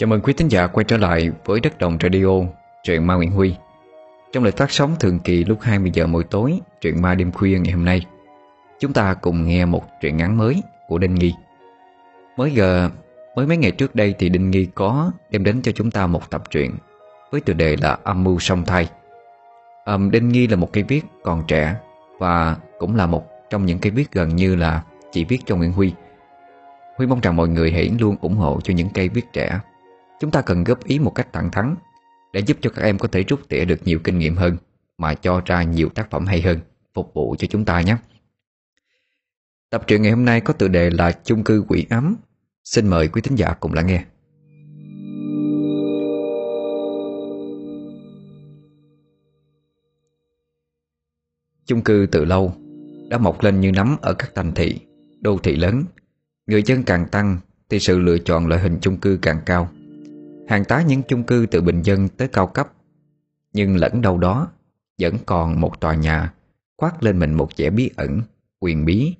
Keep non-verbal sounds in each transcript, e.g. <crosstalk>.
Chào mừng quý thính giả quay trở lại với Đất Đồng Radio, truyện Ma Nguyễn Huy. Trong lịch phát sóng thường kỳ lúc 20 giờ mỗi tối, truyện Ma đêm khuya ngày hôm nay Chúng ta cùng nghe một truyện ngắn mới của Đinh Nghi. Mới giờ, mới mấy ngày trước đây thì Đinh Nghi có đem đến cho chúng ta một tập truyện Với tựa đề là Âm mưu song thai. Um, Đinh Nghi là một cây viết còn trẻ Và cũng là một trong những cây viết gần như là chỉ viết cho Nguyễn Huy. Huy mong rằng mọi người hãy luôn ủng hộ cho những cây viết trẻ. Chúng ta cần góp ý một cách thẳng thắn Để giúp cho các em có thể rút tỉa được nhiều kinh nghiệm hơn Mà cho ra nhiều tác phẩm hay hơn Phục vụ cho chúng ta nhé. Tập truyện ngày hôm nay có tựa đề là chung cư quỷ ám Xin mời quý thính giả cùng lắng nghe. Chung cư từ lâu đã mọc lên như nấm ở các thành thị, đô thị lớn. Người dân càng tăng thì sự lựa chọn loại hình chung cư càng cao. Hàng tá những chung cư từ bình dân tới cao cấp. Nhưng lẫn đâu đó Vẫn còn một tòa nhà Khoác lên mình một vẻ bí ẩn Quyền bí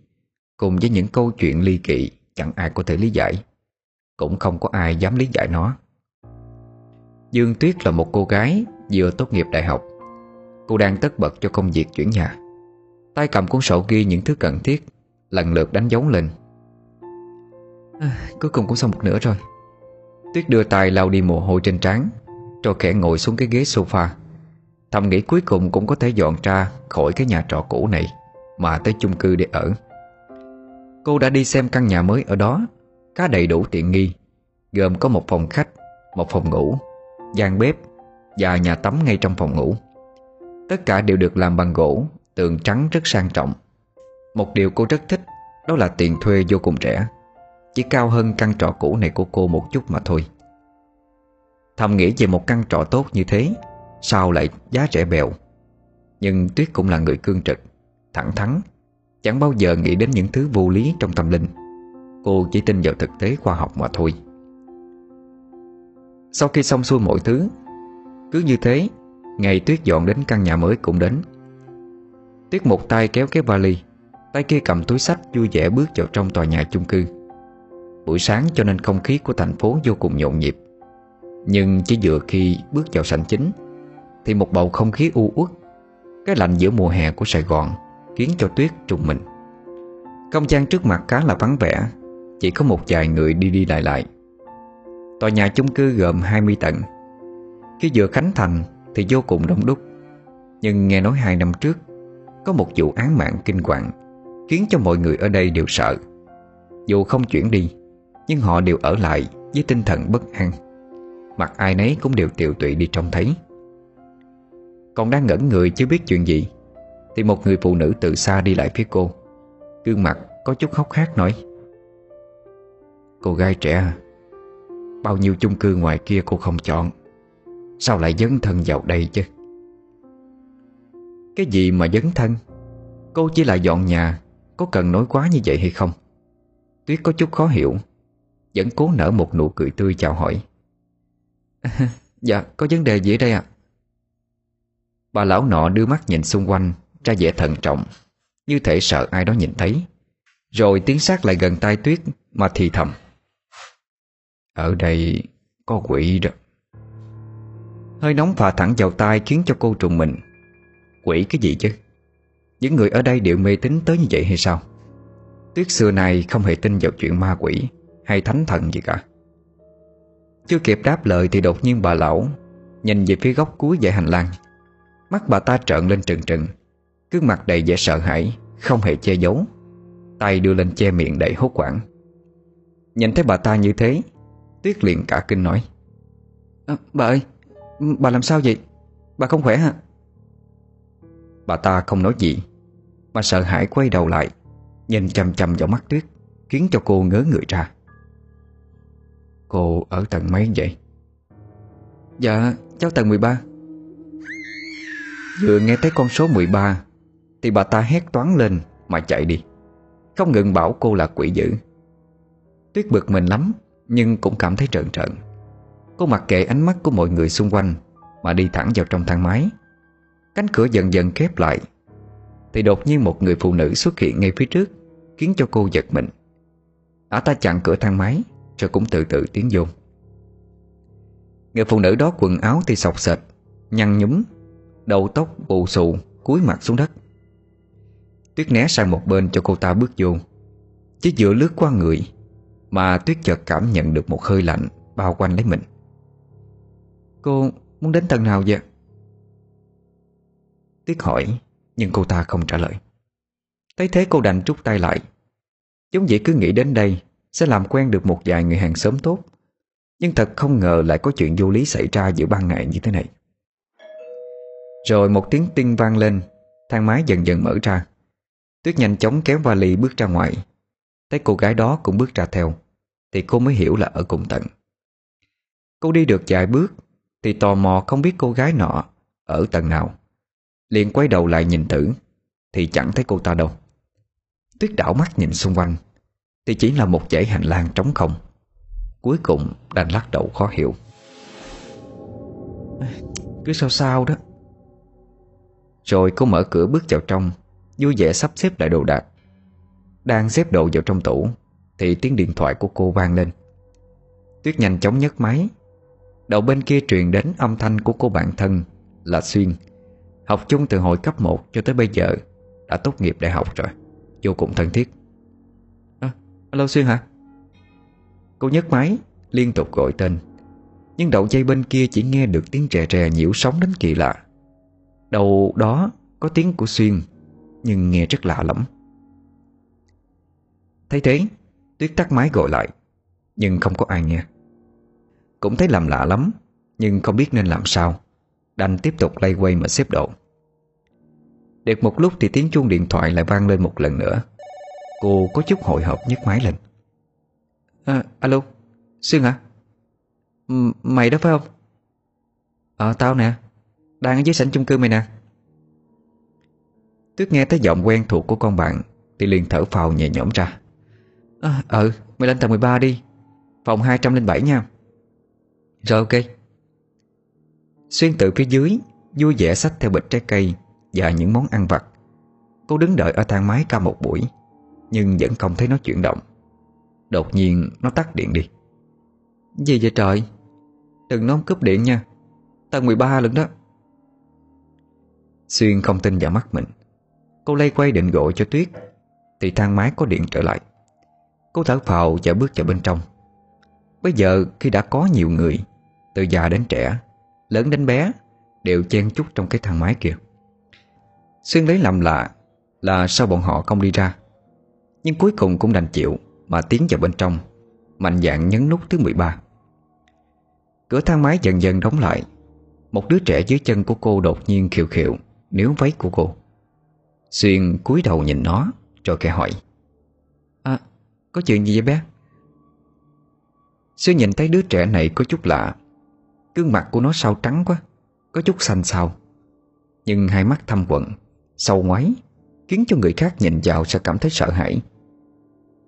Cùng với những câu chuyện ly kỳ Chẳng ai có thể lý giải. Cũng không có ai dám lý giải nó. Dương Tuyết là một cô gái Vừa tốt nghiệp đại học. Cô đang tất bật cho công việc chuyển nhà. Tay cầm cuốn sổ ghi những thứ cần thiết Lần lượt đánh dấu lên. À, Cuối cùng cũng xong một nửa rồi. Tuyết đưa tay lau đi mồ hôi trên trán Rồi khẽ ngồi xuống cái ghế sofa. Thầm nghĩ cuối cùng cũng có thể dọn ra Khỏi cái nhà trọ cũ này Mà tới chung cư để ở. Cô đã đi xem căn nhà mới ở đó, Khá đầy đủ tiện nghi, Gồm có một phòng khách, Một phòng ngủ, gian bếp Và nhà tắm ngay trong phòng ngủ. Tất cả đều được làm bằng gỗ, Tường trắng rất sang trọng. Một điều cô rất thích, Đó là tiền thuê vô cùng rẻ chỉ cao hơn căn trọ cũ này của cô một chút mà thôi. Thầm nghĩ về một căn trọ tốt như thế, Sao lại giá rẻ bèo? Nhưng Tuyết cũng là người cương trực, Thẳng thắn, Chẳng bao giờ nghĩ đến những thứ vô lý trong tâm linh. Cô chỉ tin vào thực tế khoa học mà thôi. Sau khi xong xuôi mọi thứ, Cứ như thế, Ngày Tuyết dọn đến căn nhà mới cũng đến. Tuyết một tay kéo cái vali, Tay kia cầm túi sách vui vẻ bước vào trong tòa nhà chung cư. Buổi sáng cho nên không khí của thành phố vô cùng nhộn nhịp. Nhưng chỉ vừa khi bước vào sảnh chính, Thì một bầu không khí u uất, Cái lạnh giữa mùa hè của Sài Gòn Khiến cho tuyết trùng mình. Không gian trước mặt khá là vắng vẻ, Chỉ có một vài người đi đi lại lại. Tòa nhà chung cư gồm 20 tầng. Khi vừa khánh thành Thì vô cùng đông đúc. Nhưng nghe nói hai năm trước, Có một vụ án mạng kinh hoàng Khiến cho mọi người ở đây đều sợ. Dù không chuyển đi nhưng họ đều ở lại với tinh thần bất an. Mặt ai nấy cũng đều tiều tụy đi trông thấy. Còn đang ngẩn người chưa biết chuyện gì Thì một người phụ nữ từ xa đi lại phía cô. Gương mặt có chút khóc hát nói Cô gái trẻ à, Bao nhiêu chung cư ngoài kia cô không chọn Sao lại dấn thân vào đây chứ? Cái gì mà dấn thân? Cô chỉ là dọn nhà Có cần nói quá như vậy hay không? Tuyết có chút khó hiểu vẫn cố nở một nụ cười tươi chào hỏi. <laughs> Dạ có vấn đề gì ở đây ạ? Bà lão nọ đưa mắt nhìn xung quanh, Ra vẻ thận trọng, Như thể sợ ai đó nhìn thấy. Rồi tiến sát lại gần tai tuyết Mà thì thầm. Ở đây có quỷ đó. Hơi nóng phà thẳng vào tai Khiến cho cô trùng mình. Quỷ cái gì chứ? Những người ở đây đều mê tín tới như vậy hay sao? Tuyết xưa này không hề tin vào chuyện ma quỷ hay thánh thần gì cả. Chưa kịp đáp lời thì đột nhiên bà lão Nhìn về phía góc cuối dãy hành lang. Mắt bà ta trợn lên trừng trừng Cứ mặt đầy vẻ sợ hãi Không hề che giấu. Tay đưa lên che miệng đầy hốt quảng Nhìn thấy bà ta như thế Tuyết liền cả kinh nói à, Bà ơi Bà làm sao vậy? Bà không khỏe hả? Bà ta không nói gì Mà sợ hãi quay đầu lại Nhìn chăm chăm vào mắt Tuyết Khiến cho cô ngớ người ra Cô ở tầng mấy vậy? Dạ cháu tầng 13 Vừa nghe thấy con số 13 Thì bà ta hét toán lên Mà chạy đi. Không ngừng bảo cô là quỷ dữ. Tuyết bực mình lắm, Nhưng cũng cảm thấy trợn trợn. Cô mặc kệ ánh mắt của mọi người xung quanh Mà đi thẳng vào trong thang máy. Cánh cửa dần dần khép lại, Thì đột nhiên một người phụ nữ xuất hiện ngay phía trước, Khiến cho cô giật mình. Ả ta chặn cửa thang máy rồi cũng từ từ tiến vô. Người phụ nữ đó quần áo thì sọc sệt, Nhăn nhúm, Đầu tóc bù xù, cúi mặt xuống đất. Tuyết né sang một bên cho cô ta bước vô. Chỉ vừa lướt qua người Mà Tuyết chợt cảm nhận được một hơi lạnh Bao quanh lấy mình. Cô muốn đến tầng nào vậy? Tuyết hỏi, Nhưng cô ta không trả lời. Thấy thế cô đành trút tay lại. Giống vậy cứ nghĩ đến đây sẽ làm quen được một vài người hàng xóm tốt. Nhưng thật không ngờ lại có chuyện vô lý xảy ra giữa ban ngày như thế này. Rồi một tiếng tinh vang lên, Thang máy dần dần mở ra. Tuyết nhanh chóng kéo vali bước ra ngoài. Thấy cô gái đó cũng bước ra theo, Thì cô mới hiểu là ở cùng tận Cô đi được vài bước, Thì tò mò không biết cô gái nọ Ở tầng nào. Liền quay đầu lại nhìn thử, Thì chẳng thấy cô ta đâu. Tuyết đảo mắt nhìn xung quanh. Thì chỉ là một dãy hành lang trống không. Cuối cùng đành lắc đầu khó hiểu. Cứ sao sao đó. Rồi cô mở cửa bước vào trong Vui vẻ sắp xếp lại đồ đạc. Đang xếp đồ vào trong tủ Thì tiếng điện thoại của cô vang lên. Tuyết nhanh chóng nhấc máy. Đầu bên kia truyền đến âm thanh của cô bạn thân Là Xuyên. Học chung từ hồi cấp 1 cho tới bây giờ Đã tốt nghiệp đại học rồi. Vô cùng thân thiết Alo Xuyên hả? Cô nhấc máy, liên tục gọi tên. Nhưng đầu dây bên kia chỉ nghe được tiếng rè rè nhiễu sóng đến kỳ lạ. Đầu đó có tiếng của Xuyên, Nhưng nghe rất lạ lắm Thấy thế, Tuyết tắt máy gọi lại, Nhưng không có ai nghe. Cũng thấy làm lạ lắm, Nhưng không biết nên làm sao. Đành tiếp tục lay quay mà xếp độ. Được một lúc thì tiếng chuông điện thoại lại vang lên một lần nữa. Cô có chút hồi hộp nhấc máy lên. À, Alo Sương hả? M Mày đó phải không? Ờ tao nè Đang ở dưới sảnh chung cư mày nè. Tuyết nghe thấy giọng quen thuộc của con bạn Thì liền thở phào nhẹ nhõm ra. À, Ừ mày lên tầng 13 đi Phòng 207 nha. Rồi ok. Xuyên từ phía dưới Vui vẻ xách theo bịch trái cây Và những món ăn vặt. Cô đứng đợi ở thang máy cả một buổi nhưng vẫn không thấy nó chuyển động. Đột nhiên, nó tắt điện đi. Gì vậy trời? Đừng nói cúp điện nha. Tầng 13 lần đó. Xuyên không tin vào mắt mình. Cô lay quay định gọi cho Tuyết, Thì thang máy có điện trở lại. Cô thở phào và bước vào bên trong. Bây giờ, khi đã có nhiều người, Từ già đến trẻ, Lớn đến bé, Đều chen chúc trong cái thang máy kia. Xuyên lấy làm lạ Là sao bọn họ không đi ra? Nhưng cuối cùng cũng đành chịu Mà tiến vào bên trong, Mạnh dạng nhấn nút thứ 13 Cửa thang máy dần dần đóng lại. Một đứa trẻ dưới chân của cô đột nhiên khiều khiệu nếu váy của cô. Xuyên cúi đầu nhìn nó, Rồi kẻ hỏi À có chuyện gì vậy bé? Xuyên nhìn thấy đứa trẻ này có chút lạ. Gương mặt của nó sao trắng quá, Có chút xanh xao. Nhưng hai mắt thâm quận Sâu ngoáy, Khiến cho người khác nhìn vào sẽ cảm thấy sợ hãi.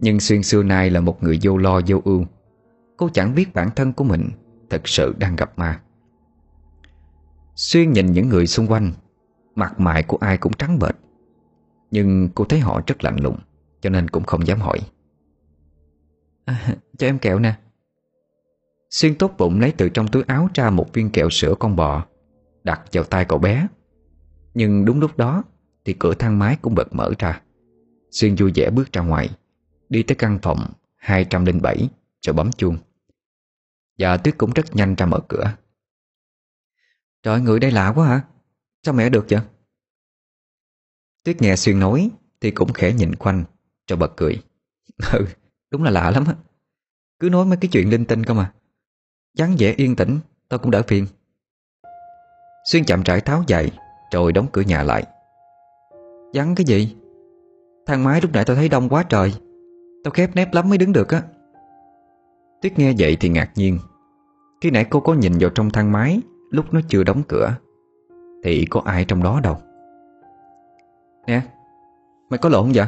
Nhưng Xuyên xưa nay là một người vô lo vô ưu. Cô chẳng biết bản thân của mình Thật sự đang gặp ma. Xuyên nhìn những người xung quanh Mặt mày của ai cũng trắng bệch. Nhưng cô thấy họ rất lạnh lùng Cho nên cũng không dám hỏi. À, Cho em kẹo nè. Xuyên tốt bụng lấy từ trong túi áo ra một viên kẹo sữa con bò Đặt vào tay cậu bé. Nhưng đúng lúc đó Thì cửa thang máy cũng bật mở ra. Xuyên vui vẻ bước ra ngoài. Đi tới căn phòng 207 Rồi bấm chuông. Và Tuyết cũng rất nhanh ra mở cửa. Trời người đây lạ quá hả? Sao mẹ được vậy? Tuyết nghe Xuyên nói Thì cũng khẽ nhìn quanh Rồi bật cười. <laughs> Ừ đúng là lạ lắm á. Cứ nói mấy cái chuyện linh tinh cơ mà. Chán vẻ yên tĩnh, Tao cũng đỡ phiền. Xuyên chậm trải tháo giày, Rồi đóng cửa nhà lại. Vắng cái gì? Thang máy lúc nãy tao thấy đông quá trời. Tao khép nép lắm mới đứng được á. Tuyết nghe vậy thì ngạc nhiên. Khi nãy cô có nhìn vào trong thang máy, Lúc nó chưa đóng cửa, Thì có ai trong đó đâu. Nè, Mày có lộn vậy?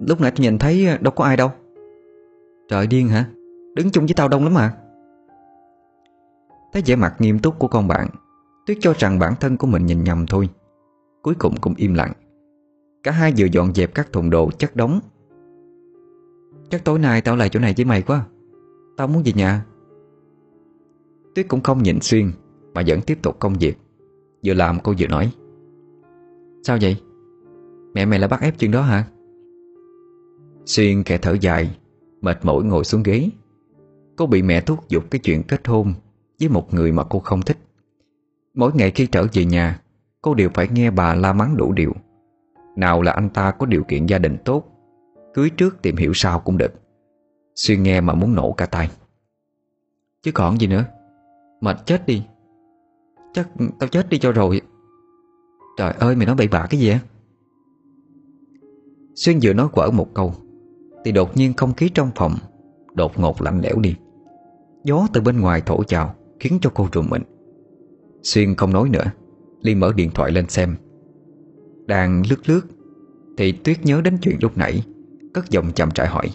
Lúc nãy tôi nhìn thấy ờ, đâu có ai đâu. Trời điên hả? Đứng chung với tao đông lắm mà Thấy vẻ mặt nghiêm túc của con bạn, Tuyết cho rằng bản thân của mình nhìn nhầm thôi. Cuối cùng cũng im lặng. Cả hai vừa dọn dẹp các thùng đồ chất đóng Chắc tối nay tao lại chỗ này với mày quá. Tao muốn về nhà. Tuyết cũng không nhìn Xuyên Mà vẫn tiếp tục công việc. Vừa làm cô vừa nói. Sao vậy? Mẹ mày là bắt ép chuyện đó hả? Xuyên kẻ thở dài, Mệt mỏi ngồi xuống ghế. Cô bị mẹ thúc giục cái chuyện kết hôn Với một người mà cô không thích. Mỗi ngày khi trở về nhà, Cô đều phải nghe bà la mắng đủ điều. Nào là anh ta có điều kiện gia đình tốt Cưới trước tìm hiểu sau cũng được. Xuyên nghe mà muốn nổ cả tay. Chứ còn gì nữa. Mệt chết đi. Chắc tao chết đi cho rồi. Trời ơi, mày nói bậy bạ cái gì á Xuyên vừa nói quở một câu, Thì đột nhiên không khí trong phòng Đột ngột lạnh lẽo đi. Gió từ bên ngoài thổi chào, Khiến cho cô rùng mình. Xuyên không nói nữa, liền mở điện thoại lên xem. Đang lướt lướt, Thì Tuyết nhớ đến chuyện lúc nãy. Cất giọng chậm trại hỏi.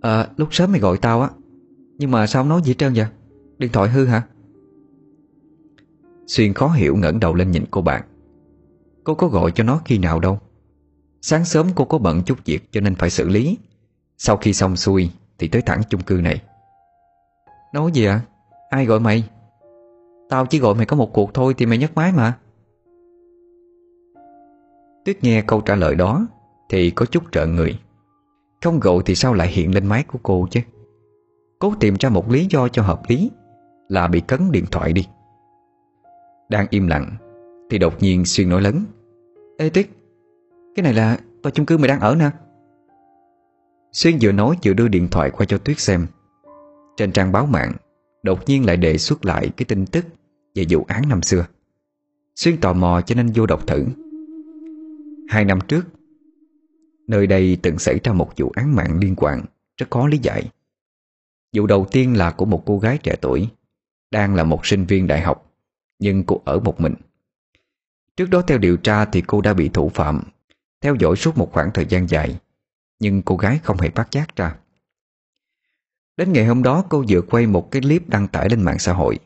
À lúc sớm mày gọi tao á, Nhưng mà sao không nói gì trơn vậy? Điện thoại hư hả? Xuyên khó hiểu ngẩng đầu lên nhìn cô bạn. Cô có gọi cho nó khi nào đâu. Sáng sớm cô có bận chút việc cho nên phải xử lý. Sau khi xong xuôi Thì tới thẳng chung cư này. Nói gì ạ? À? Ai gọi mày? Tao chỉ gọi mày có một cuộc thôi Thì mày nhấc máy mà. Tuyết nghe câu trả lời đó thì có chút trợn người. Không gội thì sao lại hiện lên máy của cô chứ? Cố tìm ra một lý do cho hợp lý, Là bị cấn điện thoại đi. Đang im lặng, Thì đột nhiên Xuyên nói lớn. Ê Tuyết, Cái này là tòa chung cư mày đang ở nè. Xuyên vừa nói vừa đưa điện thoại qua cho Tuyết xem. Trên trang báo mạng, Đột nhiên lại đề xuất lại cái tin tức Về vụ án năm xưa. Xuyên tò mò cho nên vô đọc thử. Hai năm trước Nơi đây từng xảy ra một vụ án mạng liên quan, Rất khó lý giải. Vụ đầu tiên là của một cô gái trẻ tuổi, Đang là một sinh viên đại học, Nhưng cô ở một mình. Trước đó theo điều tra thì cô đã bị thủ phạm, Theo dõi suốt một khoảng thời gian dài, Nhưng cô gái không hề phát giác ra. Đến ngày hôm đó, cô vừa quay một cái clip đăng tải lên mạng xã hội.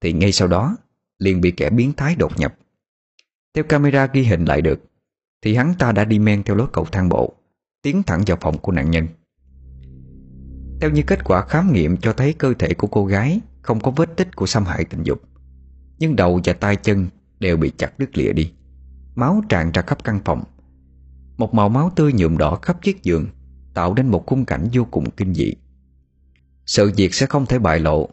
Thì ngay sau đó, liền bị kẻ biến thái đột nhập. Theo camera ghi hình lại được thì hắn ta đã đi men theo lối cầu thang bộ, Tiến thẳng vào phòng của nạn nhân. Theo như kết quả khám nghiệm cho thấy cơ thể của cô gái Không có vết tích của xâm hại tình dục, Nhưng đầu và tay chân đều bị chặt đứt lìa đi, Máu tràn ra khắp căn phòng. Một màu máu tươi nhuộm đỏ khắp chiếc giường Tạo nên một khung cảnh vô cùng kinh dị. Sự việc sẽ không thể bại lộ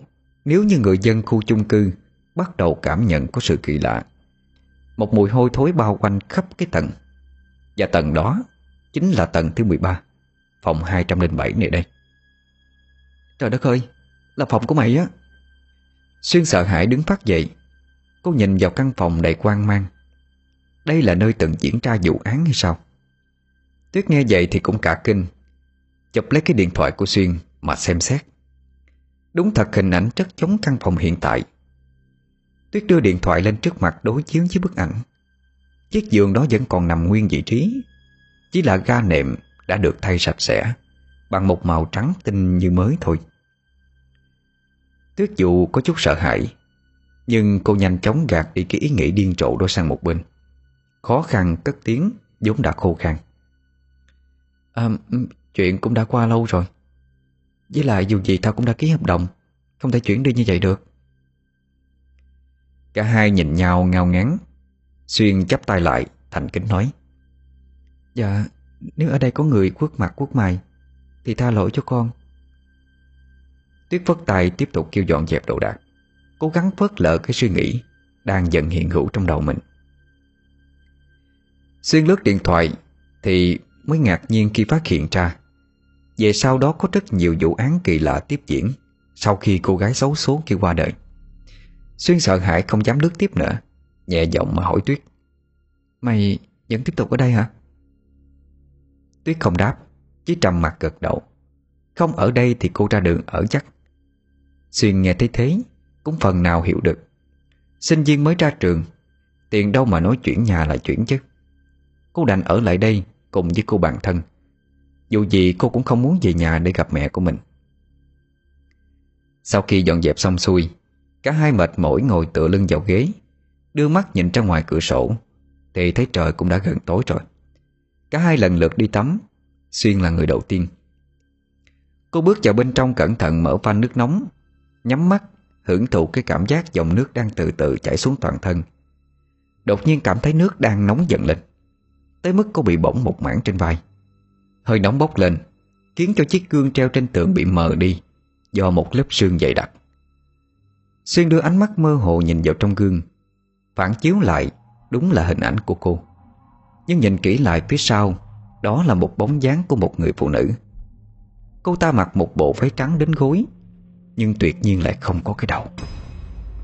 Nếu như người dân khu chung cư Bắt đầu cảm nhận có sự kỳ lạ. Một mùi hôi thối bao quanh khắp cái tầng. Và tầng đó Chính là tầng thứ 13 Phòng 207 này đây. Trời đất ơi, Là phòng của mày á. Xuyên sợ hãi đứng phát dậy. Cô nhìn vào căn phòng đầy quan mang. Đây là nơi từng diễn ra vụ án hay sao? Tuyết nghe vậy thì cũng cả kinh. Chụp lấy cái điện thoại của Xuyên Mà xem xét. Đúng thật hình ảnh chất chống căn phòng hiện tại. Tuyết đưa điện thoại lên trước mặt đối chiếu với bức ảnh. Chiếc giường đó vẫn còn nằm nguyên vị trí. Chỉ là ga nệm đã được thay sạch sẽ Bằng một màu trắng tinh như mới thôi. Tuyết dụ có chút sợ hãi Nhưng cô nhanh chóng gạt đi cái ý nghĩ điên rồ đó sang một bên. Khó khăn cất tiếng vốn đã khô khan. À, Chuyện cũng đã qua lâu rồi. Với lại dù gì tao cũng đã ký hợp đồng Không thể chuyển đi như vậy được. Cả hai nhìn nhau ngao ngán Xuyên chắp tay lại Thành kính nói. Dạ nếu ở đây có người quất mặt quất mày Thì tha lỗi cho con. Tuyết phất tay tiếp tục kêu dọn dẹp đồ đạc Cố gắng phớt lờ cái suy nghĩ Đang dần hiện hữu trong đầu mình. Xuyên lướt điện thoại Thì mới ngạc nhiên khi phát hiện ra Về sau đó có rất nhiều vụ án kỳ lạ tiếp diễn Sau khi cô gái xấu số kia qua đời. Xuyên sợ hãi không dám lướt tiếp nữa Nhẹ giọng mà hỏi Tuyết. Mày vẫn tiếp tục ở đây hả? Tuyết không đáp Chỉ trầm mặt gật đầu. Không ở đây thì cô ra đường ở chắc. Xuyên nghe thấy thế Cũng phần nào hiểu được. Sinh viên mới ra trường Tiền đâu mà nói chuyển nhà là chuyển chứ. Cô đành ở lại đây Cùng với cô bạn thân. Dù gì cô cũng không muốn về nhà để gặp mẹ của mình. Sau khi dọn dẹp xong xuôi Cả hai mệt mỏi ngồi tựa lưng vào ghế Đưa mắt nhìn ra ngoài cửa sổ, Thì thấy trời cũng đã gần tối rồi. Cả hai lần lượt đi tắm, Xuyên là người đầu tiên. Cô bước vào bên trong cẩn thận mở van nước nóng, Nhắm mắt, Hưởng thụ cái cảm giác dòng nước đang từ từ chảy xuống toàn thân. Đột nhiên cảm thấy nước đang nóng dần lên, Tới mức cô bị bỏng một mảng trên vai. Hơi nóng bốc lên, Khiến cho chiếc gương treo trên tường bị mờ đi Do một lớp sương dày đặc. Xuyên đưa ánh mắt mơ hồ nhìn vào trong gương Phản chiếu lại, Đúng là hình ảnh của cô. Nhưng nhìn kỹ lại phía sau, Đó là một bóng dáng của một người phụ nữ. Cô ta mặc một bộ váy trắng đến gối, Nhưng tuyệt nhiên lại không có cái đầu.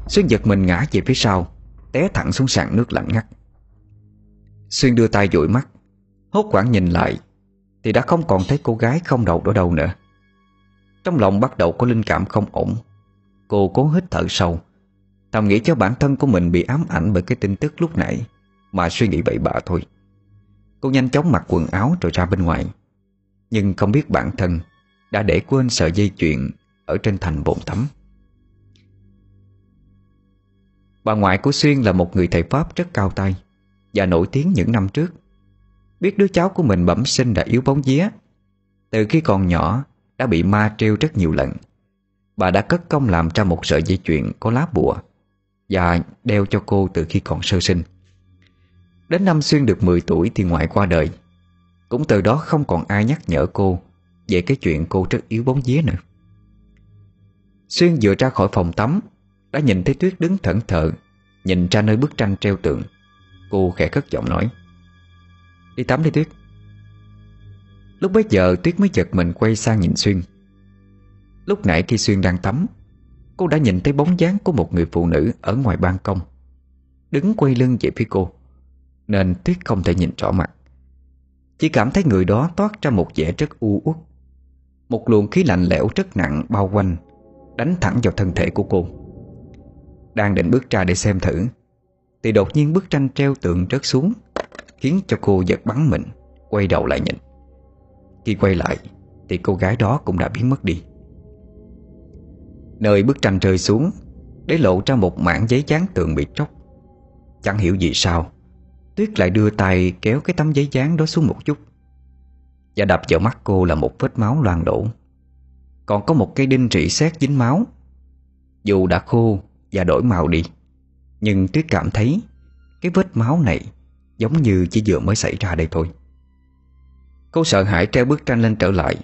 Xuyên giật mình ngã về phía sau, Té thẳng xuống sàn nước lạnh ngắt. Xuyên đưa tay dụi mắt, Hốt quảng nhìn lại, Thì đã không còn thấy cô gái không đầu đó đâu nữa. Trong lòng bắt đầu có linh cảm không ổn, Cô cố hít thở sâu Thầm nghĩ cho bản thân của mình bị ám ảnh bởi cái tin tức lúc nãy, Mà suy nghĩ bậy bạ thôi. Cô nhanh chóng mặc quần áo rồi ra bên ngoài. Nhưng không biết bản thân Đã để quên sợi dây chuyền Ở trên thành bồn tắm Bà ngoại của Xuyên là một người thầy Pháp rất cao tay Và nổi tiếng những năm trước. Biết đứa cháu của mình bẩm sinh đã yếu bóng vía. Từ khi còn nhỏ, Đã bị ma trêu rất nhiều lần. Bà đã cất công làm ra một sợi dây chuyền có lá bùa. Và đeo cho cô từ khi còn sơ sinh. Đến năm Xuyên được 10 tuổi thì ngoại qua đời. Cũng từ đó không còn ai nhắc nhở cô Về cái chuyện cô rất yếu bóng vía nữa. Xuyên vừa ra khỏi phòng tắm, Đã nhìn thấy Tuyết đứng thẫn thờ, Nhìn ra nơi bức tranh treo tượng. Cô khẽ cất giọng nói, Đi tắm đi Tuyết. Lúc bấy giờ Tuyết mới chợt mình quay sang nhìn Xuyên. Lúc nãy khi Xuyên đang tắm Cô đã nhìn thấy bóng dáng của một người phụ nữ Ở ngoài ban công. Đứng quay lưng về phía cô, Nên Tuyết không thể nhìn rõ mặt. Chỉ cảm thấy người đó toát ra một vẻ rất u uất. Một luồng khí lạnh lẽo rất nặng bao quanh, Đánh thẳng vào thân thể của cô. Đang định bước ra để xem thử, Thì đột nhiên bức tranh treo tượng rớt xuống, Khiến cho cô giật bắn mình, Quay đầu lại nhìn. Khi quay lại, Thì cô gái đó cũng đã biến mất đi. Nơi bức tranh rơi xuống, Để lộ ra một mảng giấy dán tường bị tróc. Chẳng hiểu gì sao, Tuyết lại đưa tay kéo cái tấm giấy dán đó xuống một chút. Và đập vào mắt cô là một vết máu loang đổ. Còn có một cây đinh rỉ sét dính máu. Dù đã khô và đổi màu đi, Nhưng Tuyết cảm thấy Cái vết máu này Giống như chỉ vừa mới xảy ra đây thôi. Cô sợ hãi treo bức tranh lên trở lại,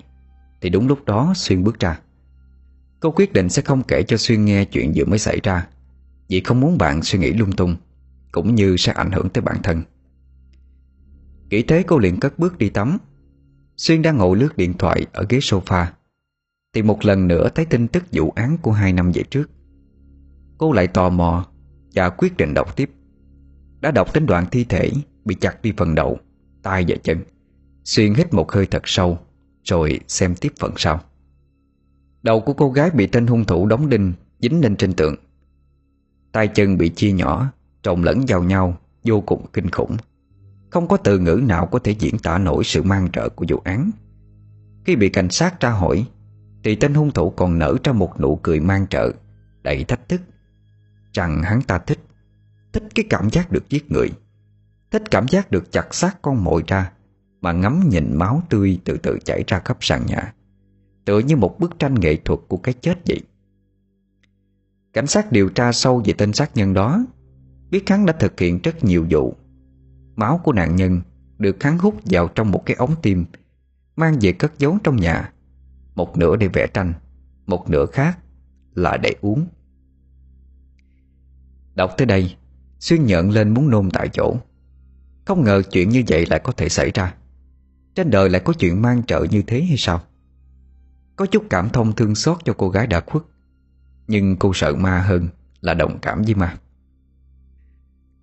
Thì đúng lúc đó Xuyên bước ra. Cô quyết định sẽ không kể cho Xuyên nghe chuyện vừa mới xảy ra. Vì không muốn bạn suy nghĩ lung tung, Cũng như sẽ ảnh hưởng tới bản thân. Kỹ thế cô liền cất bước đi tắm, Xuyên đang ngồi lướt điện thoại ở ghế sofa, Thì một lần nữa thấy tin tức vụ án của hai năm về trước. Cô lại tò mò Và quyết định đọc tiếp. Đã đọc đến đoạn thi thể Bị chặt đi phần đầu, tay và chân. Xuyên hít một hơi thật sâu, Rồi xem tiếp phần sau. Đầu của cô gái bị tên hung thủ đóng đinh, Dính lên trên tượng tay chân bị chia nhỏ, Trộn lẫn vào nhau, Vô cùng kinh khủng. Không có từ ngữ nào có thể diễn tả nổi sự mang trợ của vụ án. Khi bị cảnh sát tra hỏi, Thì tên hung thủ còn nở ra một nụ cười mang trợ Đầy thách thức. Rằng hắn ta thích Thích cái cảm giác được giết người, Thích cảm giác được chặt xác con mồi ra, Mà ngắm nhìn máu tươi từ từ chảy ra khắp sàn nhà. Tựa như một bức tranh nghệ thuật của cái chết vậy. Cảnh sát điều tra sâu về tên sát nhân đó, Biết hắn đã thực hiện rất nhiều vụ. Máu của nạn nhân Được hắn hút vào trong một cái ống tim, Mang về cất giấu trong nhà. Một nửa để vẽ tranh, Một nửa khác là để uống. Đọc tới đây, Xuyên nhận lên muốn nôn tại chỗ. Không ngờ chuyện như vậy lại có thể xảy ra. Trên đời lại có chuyện mang trợ như thế hay sao? Có chút cảm thông thương xót cho cô gái đã khuất. Nhưng cô sợ ma hơn là đồng cảm với ma.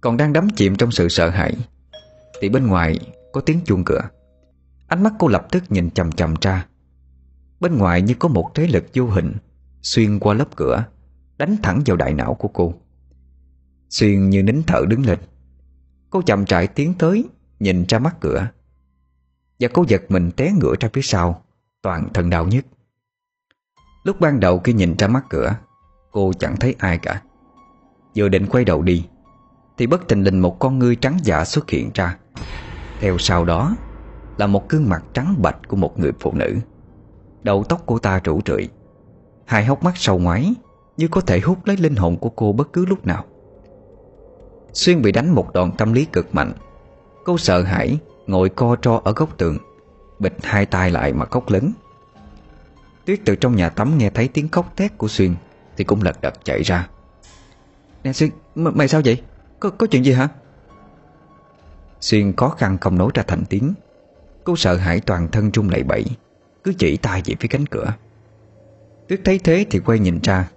Còn đang đắm chìm trong sự sợ hãi, Thì bên ngoài có tiếng chuông cửa. Ánh mắt cô lập tức nhìn chầm chầm ra. Bên ngoài như có một thế lực vô hình Xuyên qua lớp cửa, Đánh thẳng vào đại não của cô. Xuyên như nín thở đứng lên. Cô chậm trại tiến tới, Nhìn ra mắt cửa. Và cô giật mình té ngửa ra phía sau, Toàn thân đau nhất Lúc ban đầu khi nhìn ra mắt cửa, Cô chẳng thấy ai cả. Vừa định quay đầu đi, Thì bất tình lình một con ngươi trắng dạ xuất hiện ra. Theo sau đó, Là một gương mặt trắng bạch của một người phụ nữ. Đầu tóc cô ta rủ rượi, Hai hốc mắt sâu ngoái Như có thể hút lấy linh hồn của cô bất cứ lúc nào. Xuyên bị đánh một đòn tâm lý cực mạnh, Cô sợ hãi, Ngồi co tro ở góc tường Bịch hai tay lại mà khóc lớn. Tuyết từ trong nhà tắm nghe thấy tiếng khóc thét của Xuyên Thì cũng lật đật chạy ra. Nè Xuyên, mày sao vậy? Có, có chuyện gì hả? Xuyên khó khăn không nói ra thành tiếng. Cô sợ hãi toàn thân trung lẩy bẩy Cứ chỉ tay về phía cánh cửa. Tuyết thấy thế thì quay nhìn ra.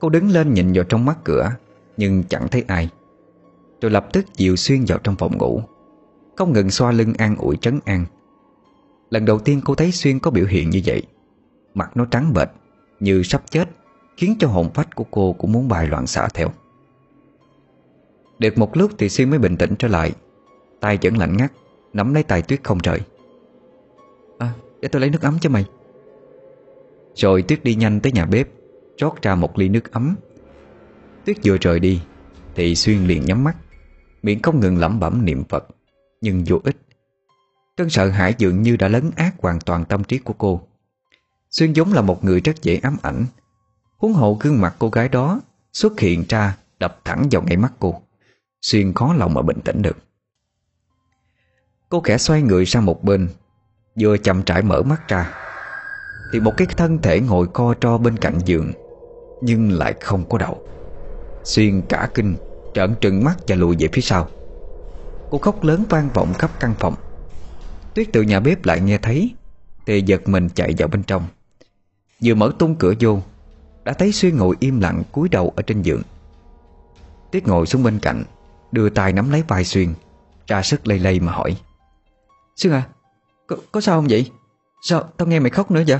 Cô đứng lên nhìn vào trong mắt cửa Nhưng chẳng thấy ai. Rồi lập tức dịu Xuyên vào trong phòng ngủ. Không ngừng xoa lưng an ủi trấn an. Lần đầu tiên cô thấy Xuyên có biểu hiện như vậy Mặt nó trắng bệch, Như sắp chết, Khiến cho hồn phách của cô cũng muốn bài loạn xạ theo. Được một lúc thì Xuyên mới bình tĩnh trở lại. Tay vẫn lạnh ngắt, Nắm lấy tay Tuyết không rời. À để tôi lấy nước ấm cho mày. Rồi Tuyết đi nhanh tới nhà bếp, Rót ra một ly nước ấm. Tuyết vừa rời đi, Thì Xuyên liền nhắm mắt. Miệng không ngừng lẩm bẩm niệm Phật, Nhưng vô ích. Cơn sợ hãi dường như đã lấn át hoàn toàn tâm trí của cô. Xuyên giống là một người rất dễ ám ảnh. Huống hộ gương mặt cô gái đó Xuất hiện ra đập thẳng vào ngay mắt cô. Xuyên khó lòng mà bình tĩnh được. Cô khẽ xoay người sang một bên, Vừa chậm trải mở mắt ra, Thì một cái thân thể ngồi co tro bên cạnh giường, Nhưng lại không có đầu. Xuyên cả kinh, Trợn trừng mắt và lùi về phía sau. Cô khóc lớn vang vọng khắp căn phòng. Tuyết từ nhà bếp lại nghe thấy Thì giật mình chạy vào bên trong. Vừa mở tung cửa vô Đã thấy Xuyên ngồi im lặng cúi đầu ở trên giường. Tuyết ngồi xuống bên cạnh Đưa tay nắm lấy vai Xuyên Ra sức lây lây mà hỏi. Xuyên à có, có sao không vậy? Sao tao nghe mày khóc nữa vậy?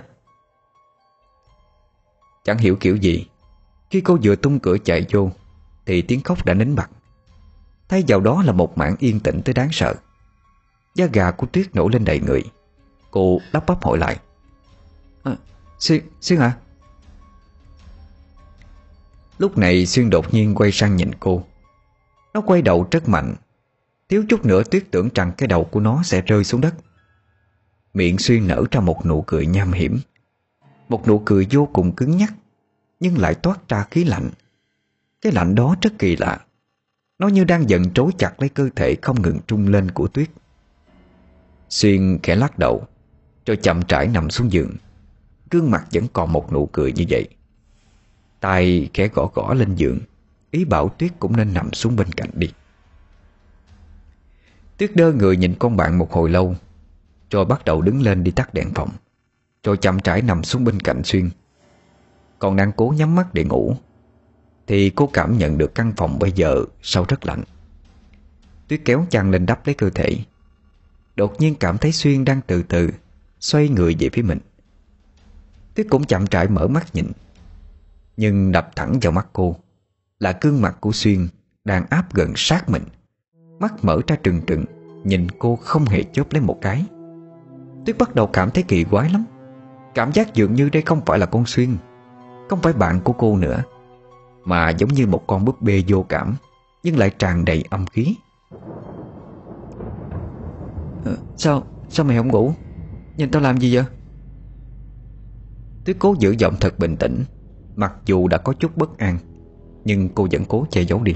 Chẳng hiểu kiểu gì Khi cô vừa tung cửa chạy vô Thì tiếng khóc đã nín bặt Thay vào đó là một mảng yên tĩnh tới đáng sợ. Da gà của Tuyết nổ lên đầy người. Cô lắp bắp hỏi lại. À, Xuyên, Xuyên à Lúc này Xuyên đột nhiên quay sang nhìn cô. Nó quay đầu rất mạnh. Thiếu chút nữa Tuyết tưởng rằng cái đầu của nó sẽ rơi xuống đất. Miệng Xuyên nở ra một nụ cười nham hiểm. Một nụ cười vô cùng cứng nhắc Nhưng lại toát ra khí lạnh. Cái lạnh đó rất kỳ lạ. Nó như đang giận trối chặt lấy cơ thể không ngừng trung lên của Tuyết. Xuyên khẽ lắc đầu Rồi chậm rãi nằm xuống giường. Gương mặt vẫn còn một nụ cười như vậy. Tay khẽ gõ gõ lên giường, Ý bảo Tuyết cũng nên nằm xuống bên cạnh đi. Tuyết đơ người nhìn con bạn một hồi lâu Rồi bắt đầu đứng lên đi tắt đèn phòng Rồi chậm rãi nằm xuống bên cạnh Xuyên. Còn đang cố nhắm mắt để ngủ, Thì cô cảm nhận được căn phòng bây giờ Sao rất lạnh. Tuyết kéo chăn lên đắp lấy cơ thể. Đột nhiên cảm thấy Xuyên đang từ từ Xoay người về phía mình. Tuyết cũng chậm rãi mở mắt nhìn. Nhưng đập thẳng vào mắt cô, Là gương mặt của Xuyên Đang áp gần sát mình. Mắt mở ra trừng trừng, Nhìn cô không hề chớp lấy một cái. Tuyết bắt đầu cảm thấy kỳ quái lắm. Cảm giác dường như đây không phải là con Xuyên, Không phải bạn của cô nữa, Mà giống như một con búp bê vô cảm, Nhưng lại tràn đầy âm khí. Ờ, sao Sao mày không ngủ? Nhìn tao làm gì vậy? Tuyết cố giữ giọng thật bình tĩnh Mặc dù đã có chút bất an Nhưng cô vẫn cố che giấu đi.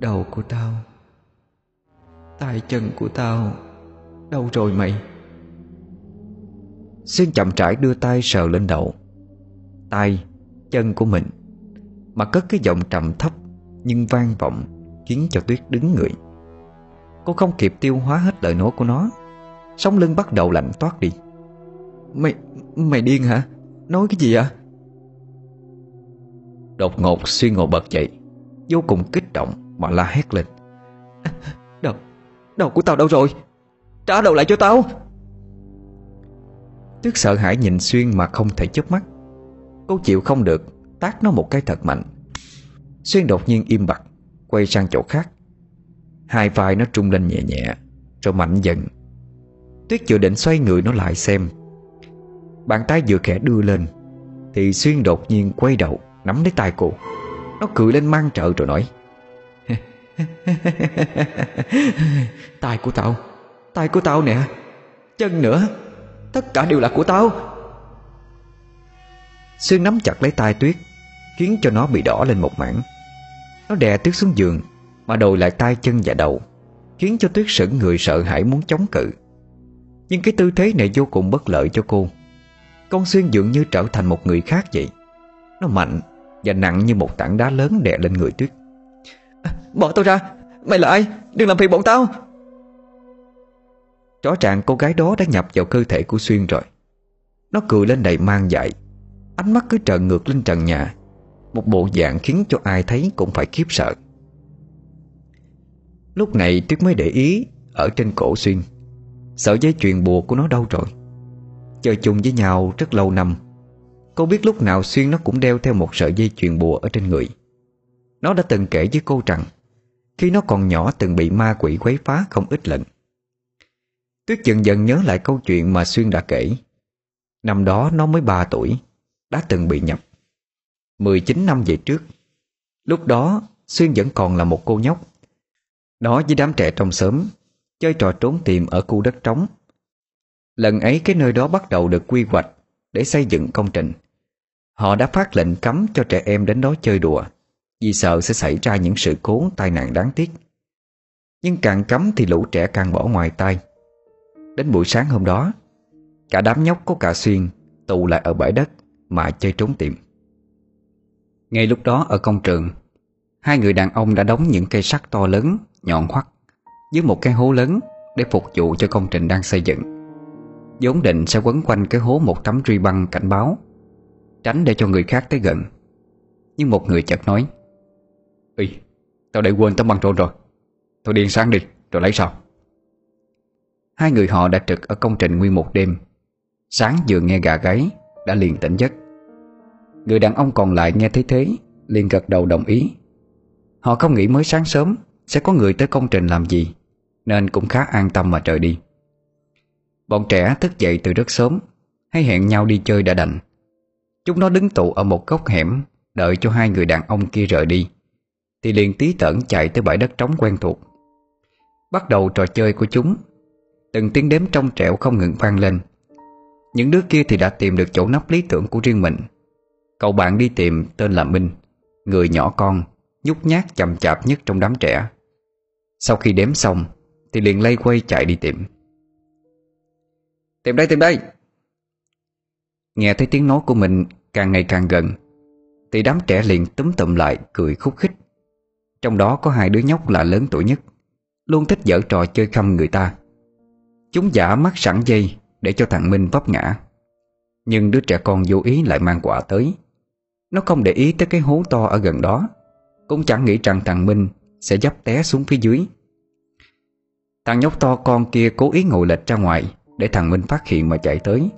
Đầu của tao tay chân của tao Đâu rồi mày? Xuyên chậm rãi đưa tay sờ lên đầu. Tay chân của mình Mà cất cái giọng trầm thấp Nhưng vang vọng Khiến cho Tuyết đứng người. Cô không kịp tiêu hóa hết lời nói của nó Sống lưng bắt đầu lạnh toát đi Mày, mày điên hả? Nói cái gì ạ? Đột ngột Xuyên ngồi bật dậy Vô cùng kích động mà la hét lên. Đầu Đầu của tao đâu rồi? Trả đầu lại cho tao. Tuyết sợ hãi nhìn Xuyên mà không thể chớp mắt Cô chịu không được Tát nó một cái thật mạnh. Xuyên đột nhiên im bặt Quay sang chỗ khác. Hai vai nó trung lên nhẹ nhẹ Rồi mạnh dần. Tuyết vừa định xoay người nó lại xem Bàn tay vừa khẽ đưa lên, Thì Xuyên đột nhiên quay đầu, Nắm lấy tay cô. Nó cười lên mang trợ rồi nói, <laughs> tay của tao, tay của tao nè, chân nữa, tất cả đều là của tao. Xuyên nắm chặt lấy tay Tuyết, Khiến cho nó bị đỏ lên một mảng. Nó đè Tuyết xuống giường, Mà đồi lại tay chân và đầu, Khiến cho Tuyết sững người sợ hãi muốn chống cự. Nhưng cái tư thế này vô cùng bất lợi cho cô. Con Xuyên dường như trở thành một người khác vậy. Nó mạnh Và nặng như một tảng đá lớn đè lên người Tuyết. À, Bỏ tôi ra Mày là ai? Đừng làm phiền bọn tao. Rõ ràng cô gái đó đã nhập vào cơ thể của Xuyên rồi. Nó cười lên đầy mang dại Ánh mắt cứ trợn ngược lên trần nhà. Một bộ dạng khiến cho ai thấy cũng phải khiếp sợ. Lúc này Tuyết mới để ý Ở trên cổ Xuyên. Sợi dây chuyền bùa của nó đâu rồi Chơi chung với nhau rất lâu năm. Cô biết lúc nào Xuyên nó cũng đeo theo một sợi dây chuyền bùa ở trên người. Nó đã từng kể với cô rằng, Khi nó còn nhỏ từng bị ma quỷ quấy phá không ít lần. Tuyết dần dần nhớ lại câu chuyện mà Xuyên đã kể. Năm đó nó mới 3 tuổi, Đã từng bị nhập. 19 năm về trước, Lúc đó Xuyên vẫn còn là một cô nhóc. Nó với đám trẻ trong xóm Chơi trò trốn tìm ở khu đất trống. Lần ấy cái nơi đó bắt đầu được quy hoạch Để xây dựng công trình. Họ đã phát lệnh cấm cho trẻ em đến đó chơi đùa, Vì sợ sẽ xảy ra những sự cố tai nạn đáng tiếc. Nhưng càng cấm thì lũ trẻ càng bỏ ngoài tay Đến buổi sáng hôm đó, Cả đám nhóc có cả xuyên Tụ lại ở bãi đất Mà chơi trốn tìm. Ngay lúc đó ở công trường, Hai người đàn ông đã đóng những cây sắt to lớn, Nhọn hoắt, Dưới một cái hố lớn Để phục vụ cho công trình đang xây dựng vốn định sẽ quấn quanh cái hố một tấm truy băng cảnh báo Tránh để cho người khác tới gần. Nhưng một người chợt nói Ê, tao để quên tấm băng trôn rồi. Thôi điền sáng đi, rồi lấy sau. Hai người họ đã trực ở công trình nguyên một đêm. Sáng vừa nghe gà gáy Đã liền tỉnh giấc. Người đàn ông còn lại nghe thấy thế liền gật đầu đồng ý. Họ không nghĩ mới sáng sớm Sẽ có người tới công trình làm gì Nên cũng khá an tâm mà trời đi. Bọn trẻ thức dậy từ rất sớm, Hay hẹn nhau đi chơi đã đành. Chúng nó đứng tụ ở một góc hẻm, Đợi cho hai người đàn ông kia rời đi. Thì liền tí tởn chạy tới bãi đất trống quen thuộc. Bắt đầu trò chơi của chúng. Từng tiếng đếm trong trẻo không ngừng vang lên. Những đứa kia thì đã tìm được chỗ nắp lý tưởng của riêng mình. Cậu bạn đi tìm tên là Minh, Người nhỏ con, Nhút nhát chậm chạp nhất trong đám trẻ. Sau khi đếm xong, Thì liền lây quay chạy đi tìm. Tìm đây tìm đây. Nghe thấy tiếng nói của mình càng ngày càng gần, Thì đám trẻ liền túm tụm lại, cười khúc khích. Trong đó có hai đứa nhóc là lớn tuổi nhất, Luôn thích dở trò chơi khăm người ta. Chúng giả mắt sẵn dây Để cho thằng Minh vấp ngã. Nhưng đứa trẻ con vô ý lại mang quả tới. Nó không để ý tới cái hố to ở gần đó, Cũng chẳng nghĩ rằng thằng Minh Sẽ dấp té xuống phía dưới. Thằng nhóc to con kia cố ý ngồi lệch ra ngoài để thằng Minh phát hiện mà chạy tới.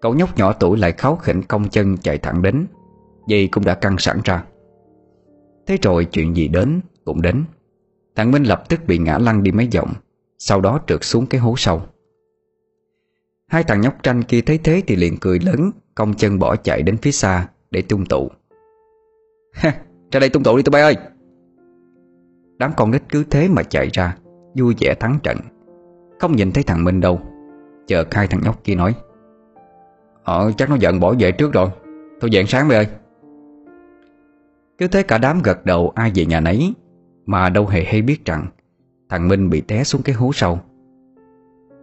Cậu nhóc nhỏ tuổi lại kháo khỉnh công chân chạy thẳng đến Dây cũng đã căng sẵn ra. Thế rồi chuyện gì đến cũng đến. Thằng Minh lập tức bị ngã lăn đi mấy vòng Sau đó trượt xuống cái hố sâu. Hai thằng nhóc tranh kia thấy thế thì liền cười lớn Công chân bỏ chạy đến phía xa Để tung tụ. <laughs> Ha, ra đây tung tụ đi tụi bay ơi! Đám con nít cứ thế mà chạy ra Vui vẻ thắng trận. Không nhìn thấy thằng Minh đâu. Chờ khai thằng nhóc kia nói. Ờ chắc nó giận bỏ về trước rồi. Thôi dạng sáng đi ơi. Cứ thế cả đám gật đầu ai về nhà nấy, Mà đâu hề hay biết rằng Thằng Minh bị té xuống cái hố sâu.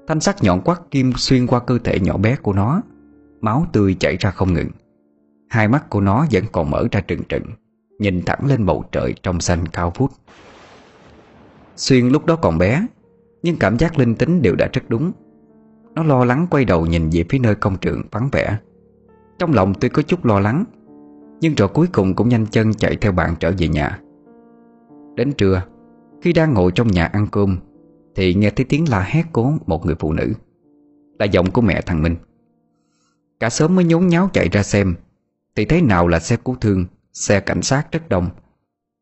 Thanh sắc nhọn quắc kim xuyên qua cơ thể nhỏ bé của nó, Máu tươi chảy ra không ngừng. Hai mắt của nó vẫn còn mở ra trừng trừng, Nhìn thẳng lên bầu trời trong xanh cao vút. Xuyên lúc đó còn bé, Nhưng cảm giác linh tính đều đã rất đúng. Nó lo lắng quay đầu nhìn về phía nơi công trường vắng vẻ. Trong lòng tôi có chút lo lắng, Nhưng rồi cuối cùng cũng nhanh chân chạy theo bạn trở về nhà. Đến trưa, Khi đang ngồi trong nhà ăn cơm, Thì nghe thấy tiếng la hét của một người phụ nữ, Là giọng của mẹ thằng Minh. Cả sớm mới nhốn nháo chạy ra xem, Thì thấy nào là xe cứu thương, Xe cảnh sát rất đông.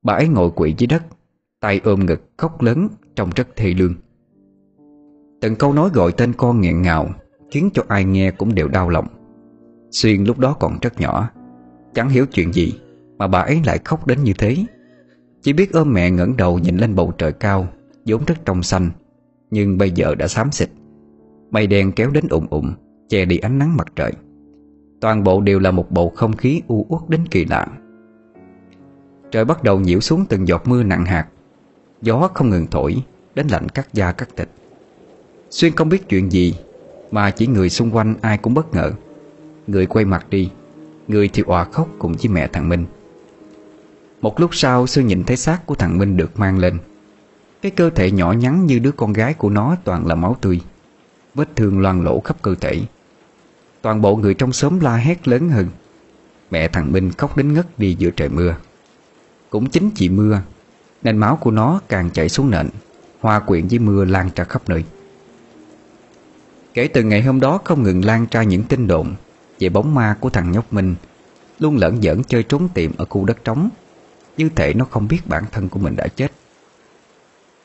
Bà ấy ngồi quỵ dưới đất, Tay ôm ngực khóc lớn Trông rất thê lương. Từng câu nói gọi tên con nghẹn ngào, Khiến cho ai nghe cũng đều đau lòng. Xuyên lúc đó còn rất nhỏ, Chẳng hiểu chuyện gì Mà bà ấy lại khóc đến như thế. Chỉ biết ôm mẹ ngẩng đầu nhìn lên bầu trời cao, vốn rất trong xanh, Nhưng bây giờ đã xám xịt. Mây đen kéo đến ủng ủng Che đi ánh nắng mặt trời. Toàn bộ đều là một bầu không khí u uất đến kỳ lạ. Trời bắt đầu nhiễu xuống từng giọt mưa nặng hạt. Gió không ngừng thổi, Đến lạnh cắt da cắt thịt. Xuyên không biết chuyện gì, Mà chỉ người xung quanh ai cũng bất ngờ. Người quay mặt đi, Người thì òa khóc cùng với mẹ thằng Minh. Một lúc sau, Sư nhìn thấy xác của thằng Minh được mang lên. Cái cơ thể nhỏ nhắn như đứa con gái của nó toàn là máu tươi, Vết thương loang lỗ khắp cơ thể. Toàn bộ người trong xóm la hét lớn hơn. Mẹ thằng Minh khóc đến ngất đi giữa trời mưa. Cũng chính chị mưa Nên máu của nó càng chảy xuống nền, Hòa quyện với mưa lan ra khắp nơi. Kể từ ngày hôm đó không ngừng lan ra những tin đồn Về bóng ma của thằng nhóc Minh, Luôn lẫn giỡn chơi trốn tìm ở khu đất trống. Như thể nó không biết bản thân của mình đã chết.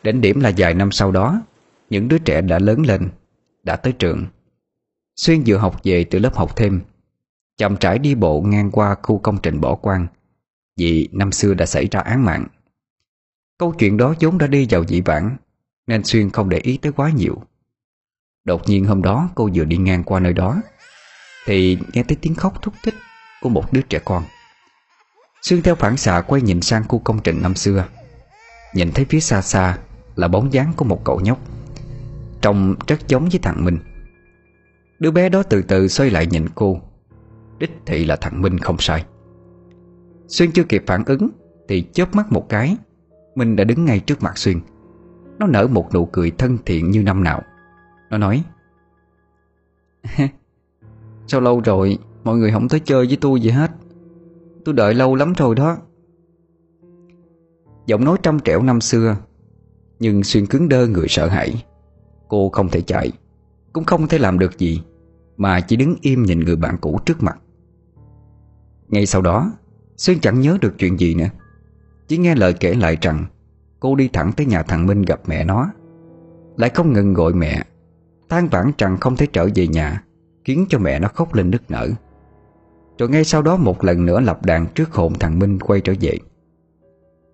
Đến điểm là vài năm sau đó, Những đứa trẻ đã lớn lên, Đã tới trường. Xuyên vừa học về từ lớp học thêm, Chậm trải đi bộ ngang qua khu công trình bỏ quang Vì năm xưa đã xảy ra án mạng. Câu chuyện đó vốn đã đi vào dị vãng, Nên Xuyên không để ý tới quá nhiều. Đột nhiên hôm đó cô vừa đi ngang qua nơi đó, Thì nghe thấy tiếng khóc thúc thích Của một đứa trẻ con. Xuyên theo phản xạ quay nhìn sang khu công trình năm xưa, Nhìn thấy phía xa xa Là bóng dáng của một cậu nhóc, Trông rất giống với thằng Minh. Đứa bé đó từ từ xoay lại nhìn cô, Đích thị là thằng Minh không sai. Xuyên chưa kịp phản ứng Thì chớp mắt một cái, Minh đã đứng ngay trước mặt Xuyên. Nó nở một nụ cười thân thiện như năm nào. Nó nói, <laughs> Sao lâu rồi, Mọi người không tới chơi với tôi gì hết? Tôi đợi lâu lắm rồi đó. Giọng nói trong trẻo năm xưa, Nhưng Xuyên cứng đơ người sợ hãi. Cô không thể chạy, Cũng không thể làm được gì, Mà chỉ đứng im nhìn người bạn cũ trước mặt. Ngay sau đó, Xuyên chẳng nhớ được chuyện gì nữa. Chỉ nghe lời kể lại rằng, Cô đi thẳng tới nhà thằng Minh gặp mẹ nó. Lại không ngừng gọi mẹ than vãn rằng không thể trở về nhà, Khiến cho mẹ nó khóc lên nức nở. Rồi ngay sau đó một lần nữa lập đàn trước hồn thằng Minh quay trở về.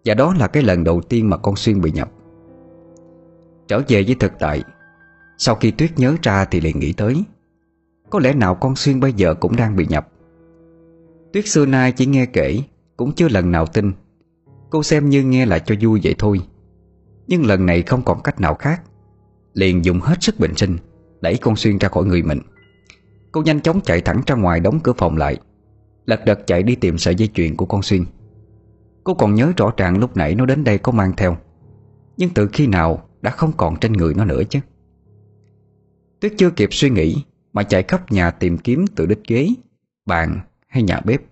Và đó là cái lần đầu tiên mà con Xuyên bị nhập. Trở về với thực tại, Sau khi Tuyết nhớ ra thì liền nghĩ tới, Có lẽ nào con Xuyên bây giờ cũng đang bị nhập. Tuyết xưa nay chỉ nghe kể, Cũng chưa lần nào tin. Cô xem như nghe lại cho vui vậy thôi. Nhưng lần này không còn cách nào khác. Liền dùng hết sức bình sinh, Đẩy con Xuyên ra khỏi người mình. Cô nhanh chóng chạy thẳng ra ngoài đóng cửa phòng lại, Lật đật chạy đi tìm sợi dây chuyền của con Xuyên. Cô còn nhớ rõ ràng lúc nãy nó đến đây có mang theo, Nhưng từ khi nào đã không còn trên người nó nữa chứ? Tuyết chưa kịp suy nghĩ Mà chạy khắp nhà tìm kiếm từ đích ghế, Bàn hay nhà bếp.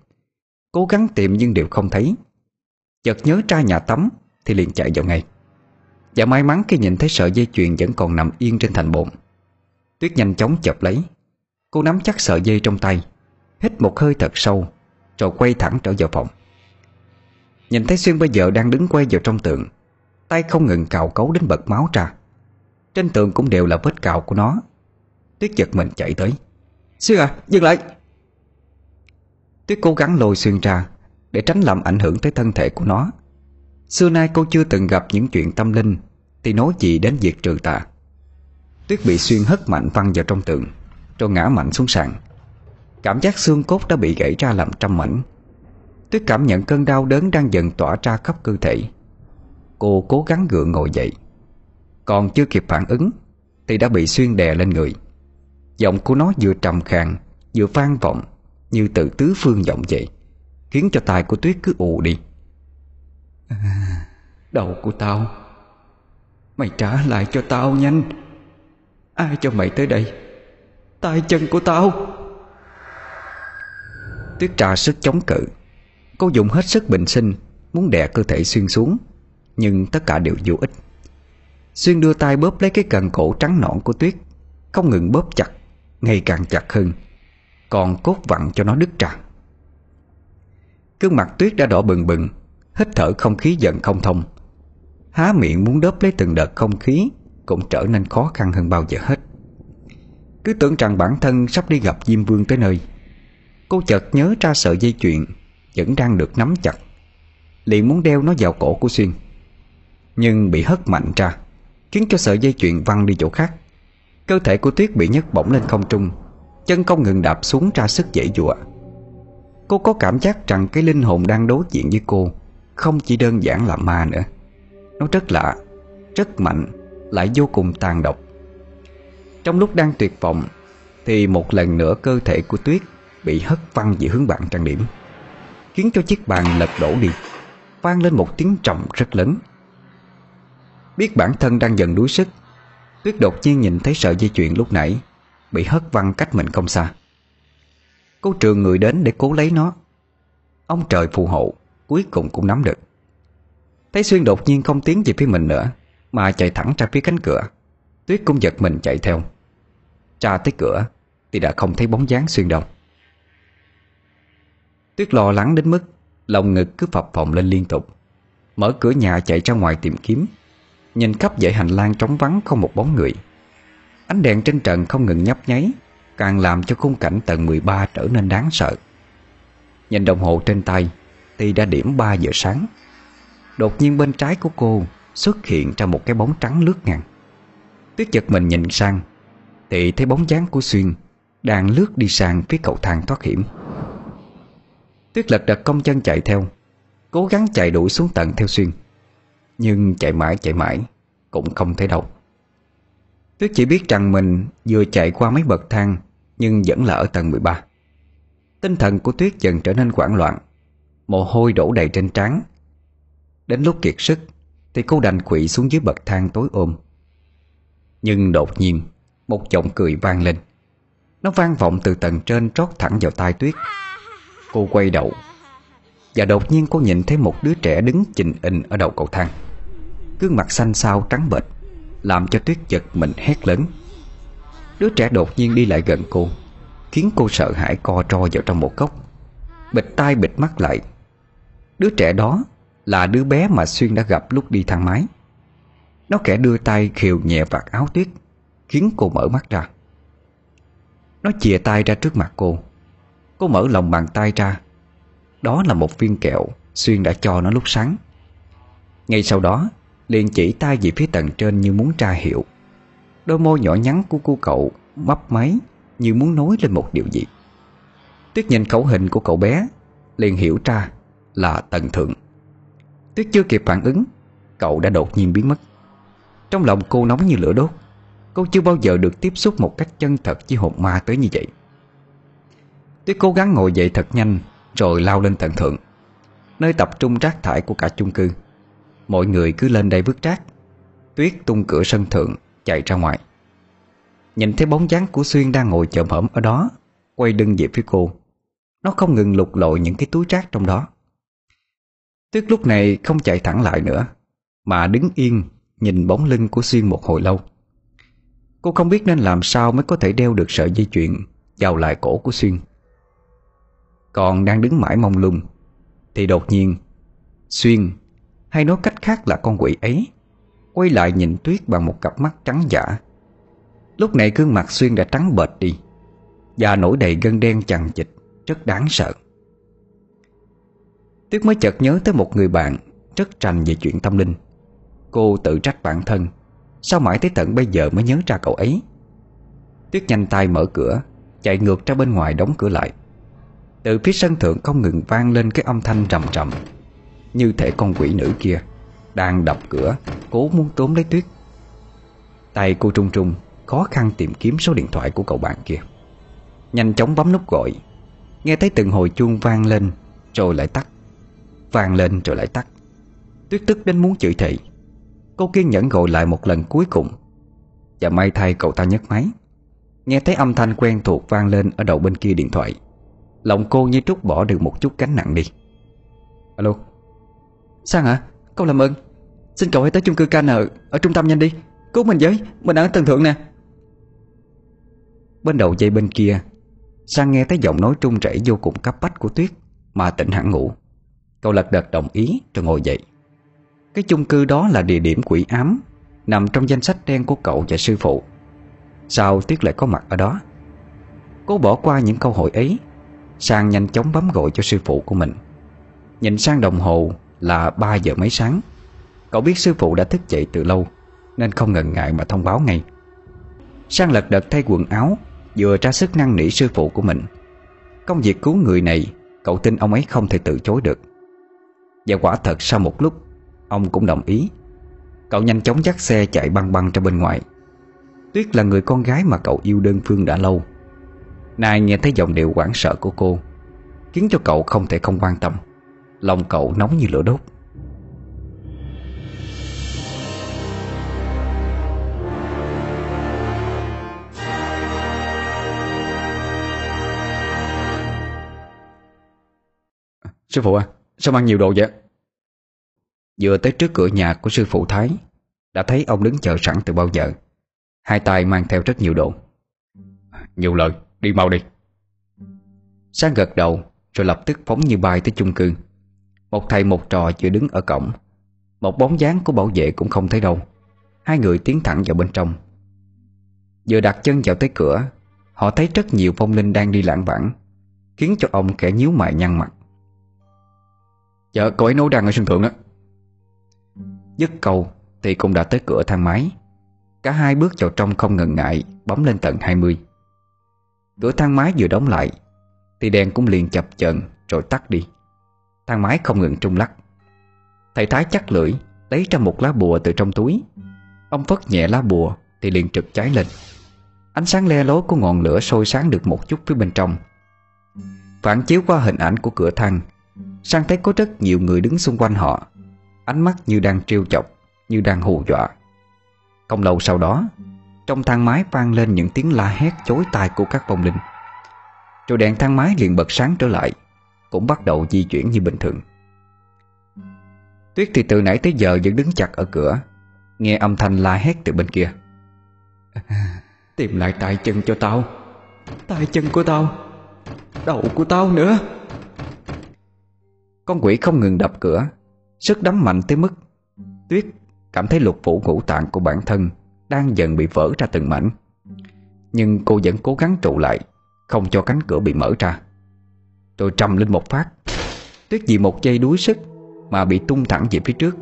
Cố gắng tìm nhưng đều không thấy. Chợt nhớ ra nhà tắm Thì liền chạy vào ngay. Và may mắn khi nhìn thấy sợi dây chuyền Vẫn còn nằm yên trên thành bồn. Tuyết nhanh chóng chập lấy. Cô nắm chắc sợi dây trong tay, Hít một hơi thật sâu, Rồi quay thẳng trở vào phòng. Nhìn thấy Xuyên bây giờ đang đứng quay vào trong tượng Tay không ngừng cào cấu đến bật máu ra. Trên tường cũng đều là vết cào của nó. Tuyết giật mình chạy tới. Xuyên à dừng lại! Tuyết cố gắng lôi Xuyên ra Để tránh làm ảnh hưởng tới thân thể của nó. Xưa nay cô chưa từng gặp những chuyện tâm linh Thì nói gì đến việc trừ tà. Tuyết bị Xuyên hất mạnh văng vào trong tường Rồi ngã mạnh xuống sàn. Cảm giác xương cốt đã bị gãy ra làm trăm mảnh. Tuyết cảm nhận cơn đau đớn đang dần tỏa ra khắp cơ thể. Cô cố gắng gượng ngồi dậy. Còn chưa kịp phản ứng Thì đã bị Xuyên đè lên người. Giọng của nó vừa trầm khàn Vừa vang vọng Như từ tứ phương vọng dậy, Khiến cho tai của Tuyết cứ ù đi à, Đầu của tao. Mày trả lại cho tao nhanh. Ai cho mày tới đây? Tay chân của tao. Tuyết trà sức chống cự. Cô dùng hết sức bình sinh Muốn đè cơ thể Xuyên xuống Nhưng tất cả đều vô ích. Xuyên đưa tay bóp lấy cái cần cổ trắng nõn của Tuyết Không ngừng bóp chặt Ngày càng chặt hơn Còn cốt vặn cho nó đứt tràn. Cương mặt Tuyết đã đỏ bừng bừng Hít thở không khí dần không thông. Há miệng muốn đớp lấy từng đợt không khí Cũng trở nên khó khăn hơn bao giờ hết. Cứ tưởng rằng bản thân sắp đi gặp Diêm Vương tới nơi, Cô chợt nhớ ra sợi dây chuyện Vẫn đang được nắm chặt, liền muốn đeo nó vào cổ của Xuyên. Nhưng bị hất mạnh ra, Khiến cho sợi dây chuyện văng đi chỗ khác. Cơ thể của Tuyết bị nhấc bổng lên không trung, Chân không ngừng đạp xuống ra sức dễ dụa Cô có cảm giác rằng cái linh hồn đang đối diện với cô không chỉ đơn giản là ma nữa. Nó rất lạ, Rất mạnh, Lại vô cùng tàn độc. Trong lúc đang tuyệt vọng, Thì một lần nữa cơ thể của Tuyết Bị hất văng về hướng bạn trang điểm, Khiến cho chiếc bàn lật đổ đi, Vang lên một tiếng trọng rất lớn. Biết bản thân đang dần đuối sức, Tuyết đột nhiên nhìn thấy sợi dây chuyền lúc nãy Bị hất văng cách mình không xa. Cô trường người đến để cố lấy nó. Ông trời phù hộ. Cuối cùng cũng nắm được. Thấy Xuyên đột nhiên không tiến về phía mình nữa, Mà chạy thẳng ra phía cánh cửa. Tuyết cũng giật mình chạy theo. Ra tới cửa Thì đã không thấy bóng dáng Xuyên đâu. Tuyết lo lắng đến mức Lòng ngực cứ phập phồng lên liên tục. Mở cửa nhà chạy ra ngoài tìm kiếm. Nhìn khắp dãy hành lang trống vắng không một bóng người. Ánh đèn trên trần không ngừng nhấp nháy, Càng làm cho khung cảnh tầng 13 trở nên đáng sợ. Nhìn đồng hồ trên tay ty đã điểm 3 giờ sáng. Đột nhiên bên trái của cô Xuất hiện ra một cái bóng trắng lướt ngang. Tuyết giật mình nhìn sang Thì thấy bóng dáng của Xuyên Đang lướt đi sang phía cầu thang thoát hiểm. Tuyết lật đật công chân chạy theo, Cố gắng chạy đuổi xuống tầng theo Xuyên, Nhưng chạy mãi chạy mãi Cũng không thấy đâu. Tuyết chỉ biết rằng mình vừa chạy qua mấy bậc thang Nhưng vẫn là ở tầng 13 Tinh thần của Tuyết dần trở nên hoảng loạn Mồ hôi đổ đầy trên trán. Đến lúc kiệt sức, Thì cô đành quỵ xuống dưới bậc thang tối ôm. Nhưng đột nhiên, Một giọng cười vang lên. Nó vang vọng từ tầng trên trót thẳng vào tai Tuyết. Cô quay đầu, Và đột nhiên cô nhìn thấy một đứa trẻ đứng chình in ở đầu cầu thang. Gương mặt xanh xao trắng bệch, Làm cho Tuyết giật mình hét lớn. Đứa trẻ đột nhiên đi lại gần cô, Khiến cô sợ hãi co ro vào trong một góc. Bịt tai bịt mắt lại Đứa trẻ đó là đứa bé mà Xuyên đã gặp lúc đi thang máy. Nó kẻ đưa tay khều nhẹ vạt áo Tuyết, Khiến cô mở mắt ra. Nó chìa tay ra trước mặt cô. Cô mở lòng bàn tay ra. Đó là một viên kẹo Xuyên đã cho nó lúc sáng. Ngay sau đó, liền chỉ tay về phía tầng trên như muốn tra hiệu Đôi môi nhỏ nhắn của cô cậu Mấp máy như muốn nói lên một điều gì. Tuyết nhìn khẩu hình của cậu bé, Liền hiểu ra là tần thượng. Tuyết chưa kịp phản ứng, Cậu đã đột nhiên biến mất. Trong lòng cô nóng như lửa đốt, Cô chưa bao giờ được tiếp xúc một cách chân thật với hồn ma tới như vậy. Tuyết cố gắng ngồi dậy thật nhanh, Rồi lao lên tầng thượng, Nơi tập trung rác thải của cả chung cư. Mọi người cứ lên đây vứt rác, Tuyết tung cửa sân thượng, Chạy ra ngoài. Nhìn thấy bóng dáng của Xuyên đang ngồi chồm hổm ở đó, Quay lưng về phía cô. Nó không ngừng lục lội những cái túi rác trong đó. Tuyết lúc này không chạy thẳng lại nữa, Mà đứng yên Nhìn bóng lưng của Xuyên một hồi lâu. Cô không biết nên làm sao Mới có thể đeo được sợi dây chuyền Vào lại cổ của Xuyên. Còn đang đứng mãi mong lung, Thì đột nhiên, Xuyên, Hay nói cách khác là con quỷ ấy, Quay lại nhìn Tuyết bằng một cặp mắt trắng giả. Lúc này gương mặt Xuyên đã trắng bệch đi, Và nổi đầy gân đen chằng chịch Rất đáng sợ. Tuyết mới chợt nhớ tới một người bạn Rất trành về chuyện tâm linh. Cô tự trách bản thân, Sao mãi tới tận bây giờ mới nhớ ra cậu ấy? Tuyết nhanh tay mở cửa, Chạy ngược ra bên ngoài đóng cửa lại. Từ phía sân thượng không ngừng vang lên cái âm thanh trầm trầm Như thể con quỷ nữ kia Đang đập cửa, Cố muốn tốn lấy tuyết. Tay cô trung trung, Khó khăn tìm kiếm số điện thoại của cậu bạn kia. Nhanh chóng bấm nút gọi, Nghe thấy từng hồi chuông vang lên, Rồi lại tắt. Vang lên rồi lại tắt. Tuyết tức đến muốn chửi thề. Cô kiên nhẫn gọi lại một lần cuối cùng. Và may thay cậu ta nhấc máy. Nghe thấy âm thanh quen thuộc vang lên Ở đầu bên kia điện thoại, Lòng cô như trút bỏ được một chút cánh nặng đi. Alo? Sang hả? Cậu làm ơn. Xin cậu hãy tới chung cư KN Ở trung tâm nhanh đi. Cứu mình với, Mình ở tầng thượng nè. Bên đầu dây bên kia, Sang nghe thấy giọng nói trung rẩy vô cùng cấp bách của Tuyết, Mà tỉnh hẳn ngủ. Cậu lật đật đồng ý rồi ngồi dậy. Cái chung cư đó là địa điểm quỷ ám, Nằm trong danh sách đen của cậu và sư phụ. Sao Tuyết lại có mặt ở đó? Cô bỏ qua những câu hỏi ấy, Sang nhanh chóng bấm gọi cho sư phụ của mình. Nhìn sang đồng hồ là 3 giờ mấy sáng. Cậu biết sư phụ đã thức dậy từ lâu, Nên không ngần ngại mà thông báo ngay. Sang lật đật thay quần áo, Vừa ra sức năng nỉ sư phụ của mình. Công việc cứu người này, Cậu tin ông ấy không thể từ chối được. Và quả thật sau một lúc, Ông cũng đồng ý. Cậu nhanh chóng dắt xe chạy băng băng ra bên ngoài. Tuyết là người con gái mà cậu yêu đơn phương đã lâu. Nay nghe thấy giọng điệu hoảng sợ của cô, Khiến cho cậu không thể không quan tâm. Lòng cậu nóng như lửa đốt. Sư phụ à Sao mang nhiều đồ vậy? Vừa tới trước cửa nhà của sư phụ Thái, Đã thấy ông đứng chờ sẵn từ bao giờ. Hai tay mang theo rất nhiều đồ. Nhiều lời, Đi mau đi. Sang gật đầu, Rồi lập tức phóng như bay tới chung cư. Một thầy một trò chưa đứng ở cổng. Một bóng dáng của bảo vệ cũng không thấy đâu. Hai người tiến thẳng vào bên trong. Vừa đặt chân vào tới cửa, Họ thấy rất nhiều phong linh đang đi lãng vãng, Khiến cho ông kẻ nhíu mày nhăn mặt. Dạ cậu ấy nấu đang ở sân thượng đó. Dứt câu Thì cũng đã tới cửa thang máy. Cả hai bước vào trong không ngần ngại Bấm lên tầng 20 Cửa thang máy vừa đóng lại Thì đèn cũng liền chập chờn Rồi tắt đi. Thang máy không ngừng trung lắc. Thầy Thái chắc lưỡi Lấy ra một lá bùa từ trong túi. Ông phất nhẹ lá bùa Thì liền trực cháy lên. Ánh sáng le lối của ngọn lửa sôi sáng được một chút phía bên trong. Phản chiếu qua hình ảnh của cửa thang Sang thấy có rất nhiều người đứng xung quanh họ. Ánh mắt như đang trêu chọc, Như đang hù dọa. Không lâu sau đó, Trong thang máy vang lên những tiếng la hét chối tai của các vong linh. Rồi đèn thang máy liền bật sáng trở lại, Cũng bắt đầu di chuyển như bình thường. Tuyết thì từ nãy tới giờ vẫn đứng chặt ở cửa, Nghe âm thanh la hét từ bên kia. Tìm lại tay chân cho tao. Tay chân của tao. Đầu của tao nữa. Con quỷ không ngừng đập cửa, Sức đấm mạnh tới mức Tuyết cảm thấy lục phủ ngũ tạng của bản thân Đang dần bị vỡ ra từng mảnh. Nhưng cô vẫn cố gắng trụ lại, Không cho cánh cửa bị mở ra. Rồi trầm lên một phát. Tuyết vì một giây đuối sức Mà bị tung thẳng về phía trước.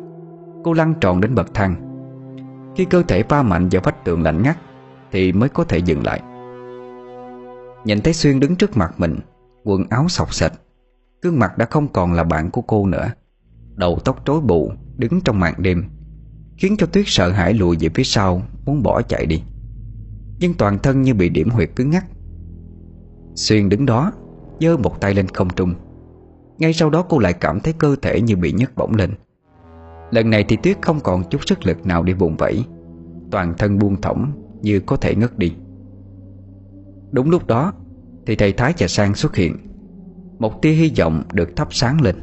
Cô lăn tròn đến bậc thang. Khi cơ thể va mạnh vào vách tường lạnh ngắt Thì mới có thể dừng lại. Nhìn thấy Xuyên đứng trước mặt mình, Quần áo sọc sệt Gương mặt đã không còn là bạn của cô nữa. Đầu tóc rối bù, Đứng trong màn đêm, Khiến cho Tuyết sợ hãi lùi về phía sau, Muốn bỏ chạy đi. Nhưng toàn thân như bị điểm huyệt cứng ngắc. Xuyên đứng đó, giơ một tay lên không trung. Ngay sau đó cô lại cảm thấy cơ thể như bị nhấc bổng lên. Lần này thì Tuyết không còn chút sức lực nào để vùng vẫy. Toàn thân buông thõng Như có thể ngất đi. Đúng lúc đó, Thì thầy Thái và Sang xuất hiện. Một tia hy vọng được thắp sáng lên.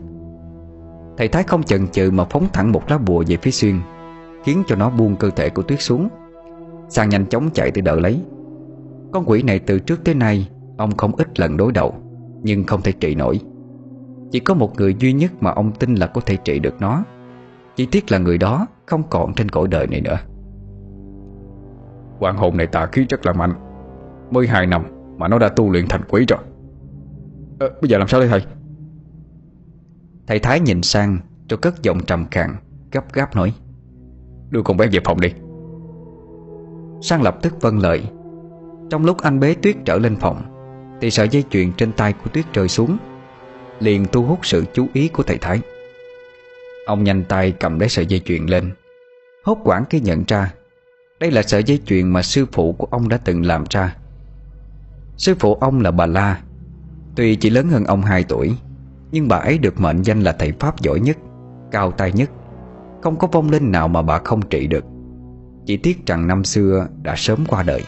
Thầy Thái không chần chừ mà phóng thẳng một lá bùa về phía Xuyên, Khiến cho nó buông cơ thể của Tuyết xuống. Sang nhanh chóng chạy tới đỡ lấy. Con quỷ này từ trước tới nay, Ông không ít lần đối đầu, Nhưng không thể trị nổi. Chỉ có một người duy nhất mà ông tin là có thể trị được nó. Chỉ tiếc là người đó Không còn trên cõi đời này nữa. Quan hồn này tà khí rất là mạnh. Mới hai năm mà nó đã tu luyện thành quỷ rồi à, Bây giờ làm sao đây thầy? Thầy Thái nhìn sang Rồi cất giọng trầm khàn Gấp gáp nói. Đưa con bé về phòng đi. Sang lập tức vâng lời. Trong lúc anh bế Tuyết trở lên phòng Thì sợi dây chuyền trên tay của Tuyết rơi xuống Liền thu hút sự chú ý của thầy Thái. Ông nhanh tay cầm lấy sợi dây chuyền lên Hốt quảng khi nhận ra Đây là sợi dây chuyền mà sư phụ của ông đã từng làm ra. Sư phụ ông là bà La Tuy chỉ lớn hơn ông 2 tuổi, Nhưng bà ấy được mệnh danh là thầy Pháp giỏi nhất, Cao tay nhất. Không có vong linh nào mà bà không trị được. Chỉ tiếc rằng năm xưa đã sớm qua đời.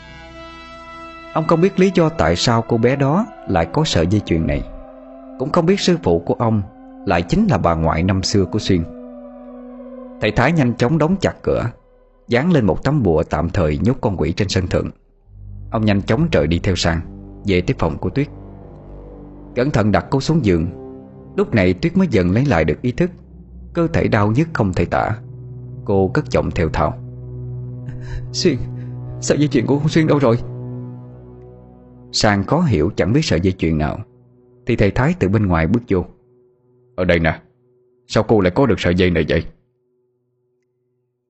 Ông không biết lý do tại sao cô bé đó lại có sợi dây chuyền này. Cũng không biết sư phụ của ông lại chính là bà ngoại năm xưa của Xuyên. Thầy Thái nhanh chóng đóng chặt cửa, Dán lên một tấm bùa tạm thời nhốt con quỷ trên sân thượng. Ông nhanh chóng trời đi theo sang, Về tới phòng của Tuyết. Cẩn thận đặt cô xuống giường. Lúc này Tuyết mới dần lấy lại được ý thức. Cơ thể đau nhức không thể tả. Cô cất giọng theo thào. Xuyên Sợi dây chuyền của con Xuyên đâu rồi? Sang khó hiểu chẳng biết sợi dây chuyền nào. Thì thầy Thái từ bên ngoài bước vô. Ở đây nè Sao cô lại có được sợi dây này vậy?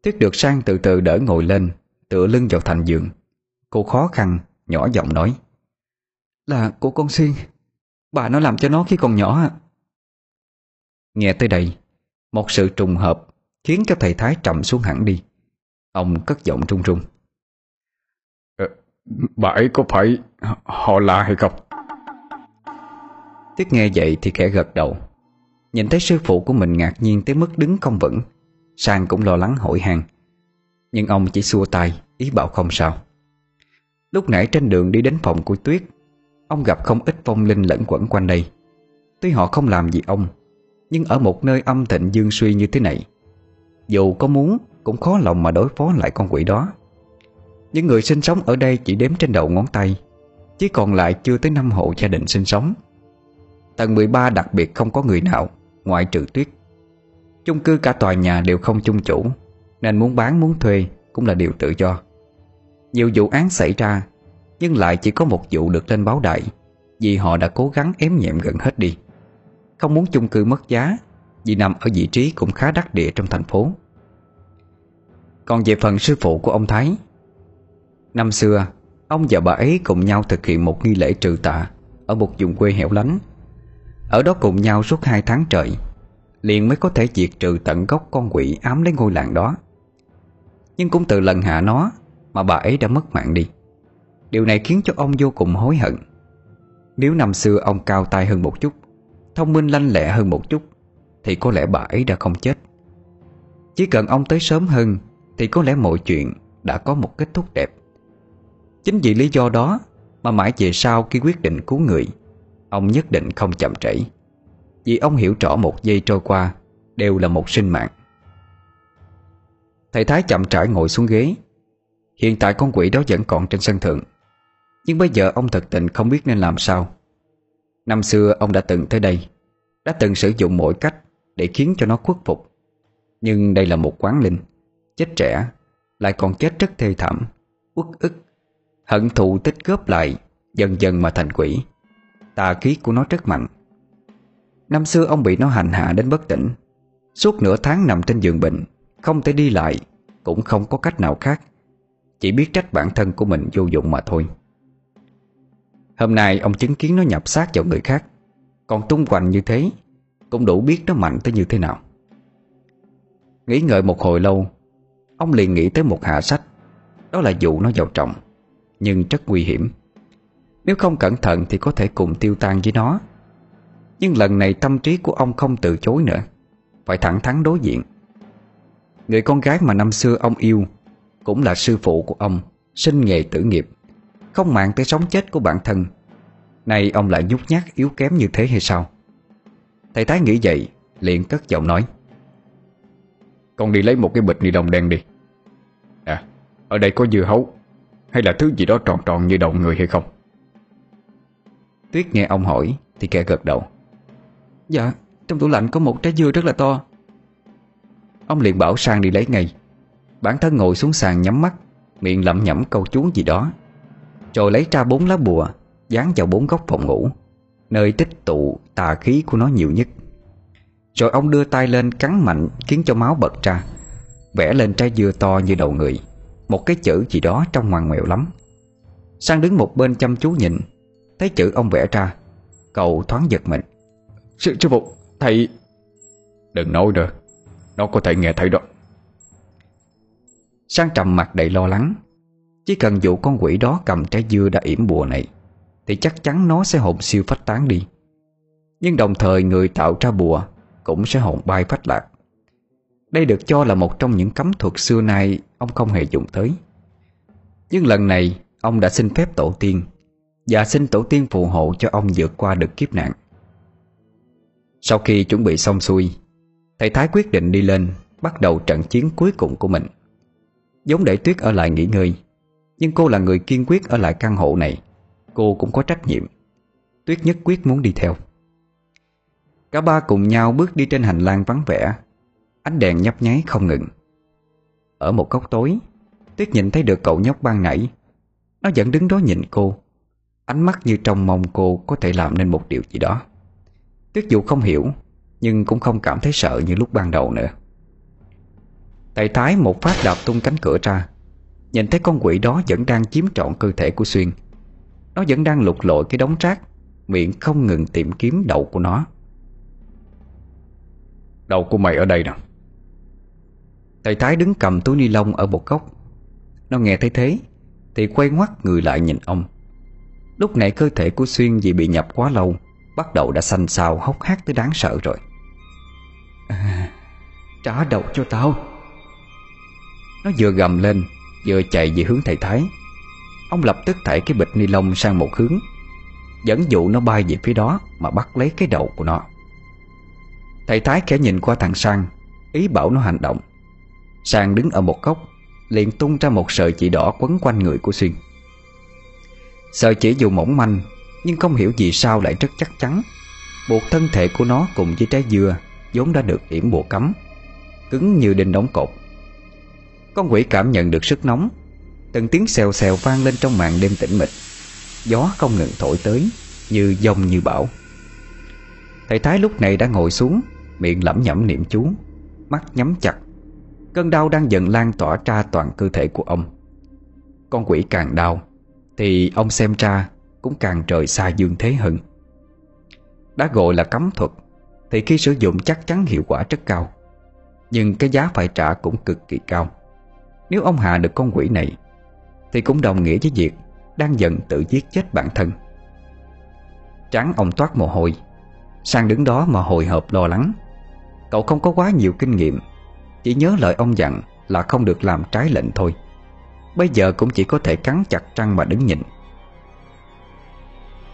Tuyết được Sang từ từ đỡ ngồi lên Tựa lưng vào thành giường. Cô khó khăn Nhỏ giọng nói. Là của con Xuyên Bà nó làm cho nó khi còn nhỏ Nghe tới đây Một sự trùng hợp Khiến cho thầy Thái trầm xuống hẳn đi. Ông cất giọng run run. Ờ, Bà ấy có phải họ lạ hay không? Tuyết nghe vậy thì khẽ gật đầu. Nhìn thấy sư phụ của mình ngạc nhiên tới mức đứng không vững Sang cũng lo lắng hỏi han. Nhưng ông chỉ xua tay Ý bảo không sao. Lúc nãy trên đường đi đến phòng của Tuyết Ông gặp không ít vong linh lẫn quẩn quanh đây. Tuy họ không làm gì ông, Nhưng ở một nơi âm thịnh dương suy như thế này, Dù có muốn Cũng khó lòng mà đối phó lại con quỷ đó. Những người sinh sống ở đây Chỉ đếm trên đầu ngón tay, Chỉ còn lại chưa tới năm hộ gia đình sinh sống. Tầng 13 đặc biệt không có người nào, Ngoại trừ tuyết. Chung cư cả tòa nhà đều không chung chủ, Nên muốn bán muốn thuê Cũng là điều tự do. Nhiều vụ án xảy ra nhưng lại chỉ có một vụ được lên báo đại Vì họ đã cố gắng ém nhẹm gần hết đi. Không muốn chung cư mất giá, Vì nằm ở vị trí cũng khá đắc địa trong thành phố. Còn về phần sư phụ của ông Thái, Năm xưa, Ông và bà ấy cùng nhau thực hiện một nghi lễ trừ tạ Ở một vùng quê hẻo lánh. Ở đó cùng nhau suốt hai tháng trời, Liền mới có thể diệt trừ tận gốc con quỷ ám lấy ngôi làng đó. Nhưng cũng từ lần hạ nó Mà bà ấy đã mất mạng đi. Điều này khiến cho ông vô cùng hối hận. Nếu năm xưa ông cao tay hơn một chút, Thông minh lanh lẹ hơn một chút, Thì có lẽ bà ấy đã không chết. Chỉ cần ông tới sớm hơn, Thì có lẽ mọi chuyện đã có một kết thúc đẹp. Chính vì lý do đó Mà mãi về sau khi quyết định cứu người, Ông nhất định không chậm trễ. Vì ông hiểu rõ một giây trôi qua Đều là một sinh mạng. Thầy Thái chậm trải ngồi xuống ghế. Hiện tại con quỷ đó vẫn còn trên sân thượng. Nhưng bây giờ ông thật tình không biết nên làm sao. Năm xưa, ông đã từng tới đây, Đã từng sử dụng mọi cách Để khiến cho nó khuất phục. Nhưng đây là một quán linh, Chết trẻ, Lại còn chết rất thê thảm, Uất ức, Hận thù tích góp lại, Dần dần mà thành quỷ. Tà khí của nó rất mạnh. Năm xưa, ông bị nó hành hạ đến bất tỉnh. Suốt nửa tháng nằm trên giường bệnh, Không thể đi lại, Cũng không có cách nào khác. Chỉ biết trách bản thân của mình vô dụng mà thôi. Hôm nay ông chứng kiến nó nhập xác vào người khác. Còn tung hoành như thế, Cũng đủ biết nó mạnh tới như thế nào. Nghĩ ngợi một hồi lâu, Ông liền nghĩ tới một hạ sách. Đó là dụ nó vào trọng, Nhưng rất nguy hiểm. Nếu không cẩn thận thì có thể cùng tiêu tan với nó. Nhưng lần này tâm trí của ông không từ chối nữa, Phải thẳng thắn đối diện. Người con gái mà năm xưa ông yêu, Cũng là sư phụ của ông, Sinh nghề tử nghiệp. Không mạng tới sống chết của bản thân. Nay ông lại nhút nhát, yếu kém như thế hay sao? Thầy Thái nghĩ vậy, liền cất giọng nói. Con đi lấy một cái bịch ni đồng đen đi. À Ở đây có dưa hấu, Hay là thứ gì đó tròn tròn như đầu người hay không? Tuyết nghe ông hỏi, Thì kẻ gật đầu. Dạ Trong tủ lạnh có một trái dưa rất là to. Ông liền bảo sang đi lấy ngay. Bản thân ngồi xuống sàn nhắm mắt, Miệng lẩm nhẩm câu chú gì đó. Rồi lấy ra bốn lá bùa Dán vào bốn góc phòng ngủ Nơi tích tụ tà khí của nó nhiều nhất. Rồi ông đưa tay lên cắn mạnh Khiến cho máu bật ra Vẽ lên trái dưa to như đầu người Một cái chữ gì đó trong ngoằn ngoèo lắm. Sang đứng một bên chăm chú nhìn Thấy chữ ông vẽ ra Cậu thoáng giật mình. Sư, sư phụ, thầy Đừng nói nữa Nó có thể nghe thấy đó. Sang trầm mặt đầy lo lắng chỉ cần dụ con quỷ đó cầm trái dưa đã yểm bùa này, Thì chắc chắn nó sẽ hồn siêu phách tán đi. Nhưng đồng thời người tạo ra bùa Cũng sẽ hồn bay phách lạc. Đây được cho là một trong những cấm thuật xưa nay Ông không hề dùng tới. Nhưng lần này, Ông đã xin phép tổ tiên Và xin tổ tiên phù hộ cho ông vượt qua được kiếp nạn. Sau khi chuẩn bị xong xuôi, Thầy Thái quyết định đi lên, Bắt đầu trận chiến cuối cùng của mình. Giống để Tuyết ở lại nghỉ ngơi nhưng cô là người kiên quyết ở lại căn hộ này. Cô cũng có trách nhiệm. Tuyết nhất quyết muốn đi theo. Cả ba cùng nhau bước đi trên hành lang vắng vẻ. Ánh đèn nhấp nháy không ngừng. Ở một góc tối, Tuyết nhìn thấy được cậu nhóc ban nãy. Nó vẫn đứng đó nhìn cô. Ánh mắt như trong mong cô có thể làm nên một điều gì đó. Tuyết dù không hiểu, Nhưng cũng không cảm thấy sợ như lúc ban đầu nữa. Thầy Thái một phát đạp tung cánh cửa ra. Nhìn thấy con quỷ đó vẫn đang chiếm trọn cơ thể của Xuyên. Nó vẫn đang lục lội cái đống rác Miệng không ngừng tìm kiếm đầu của nó. Đầu của mày ở đây nè. Thầy Thái đứng cầm túi ni lông ở một góc. Nó nghe thấy thế Thì quay ngoắt người lại nhìn ông. Lúc này cơ thể của Xuyên vì bị nhập quá lâu Bắt đầu đã xanh xao hốc hác tới đáng sợ rồi. À, Trả đầu cho tao. Nó vừa gầm lên Vừa chạy về hướng thầy Thái. Ông lập tức thảy cái bịch ni lông sang một hướng, Dẫn dụ nó bay về phía đó Mà bắt lấy cái đầu của nó. Thầy Thái khẽ nhìn qua thằng Sang, Ý bảo nó hành động. Sang đứng ở một góc, liền tung ra một sợi chỉ đỏ quấn quanh người của Xuyên. Sợi chỉ dù mỏng manh, Nhưng không hiểu vì sao lại rất chắc chắn. Buộc thân thể của nó cùng với trái dưa vốn đã được yểm bộ cấm, Cứng như đinh đóng cột. Con quỷ cảm nhận được sức nóng. Từng tiếng xèo xèo vang lên trong màn đêm tĩnh mịch. Gió không ngừng thổi tới, Như dông như bão. Thầy Thái lúc này đã ngồi xuống, Miệng lẩm nhẩm niệm chú, Mắt nhắm chặt. Cơn đau đang dần lan tỏa ra toàn cơ thể của ông. Con quỷ càng đau, Thì ông xem ra Cũng càng trời xa dương thế hơn. Đã gọi là cấm thuật, Thì khi sử dụng chắc chắn hiệu quả rất cao. Nhưng cái giá phải trả cũng cực kỳ cao. Nếu ông hạ được con quỷ này, Thì cũng đồng nghĩa với việc Đang dần tự giết chết bản thân. Trắng ông toát mồ hôi, Sang đứng đó mà hồi hộp lo lắng. Cậu không có quá nhiều kinh nghiệm, Chỉ nhớ lời ông dặn là không được làm trái lệnh thôi. Bây giờ cũng chỉ có thể cắn chặt răng mà đứng nhìn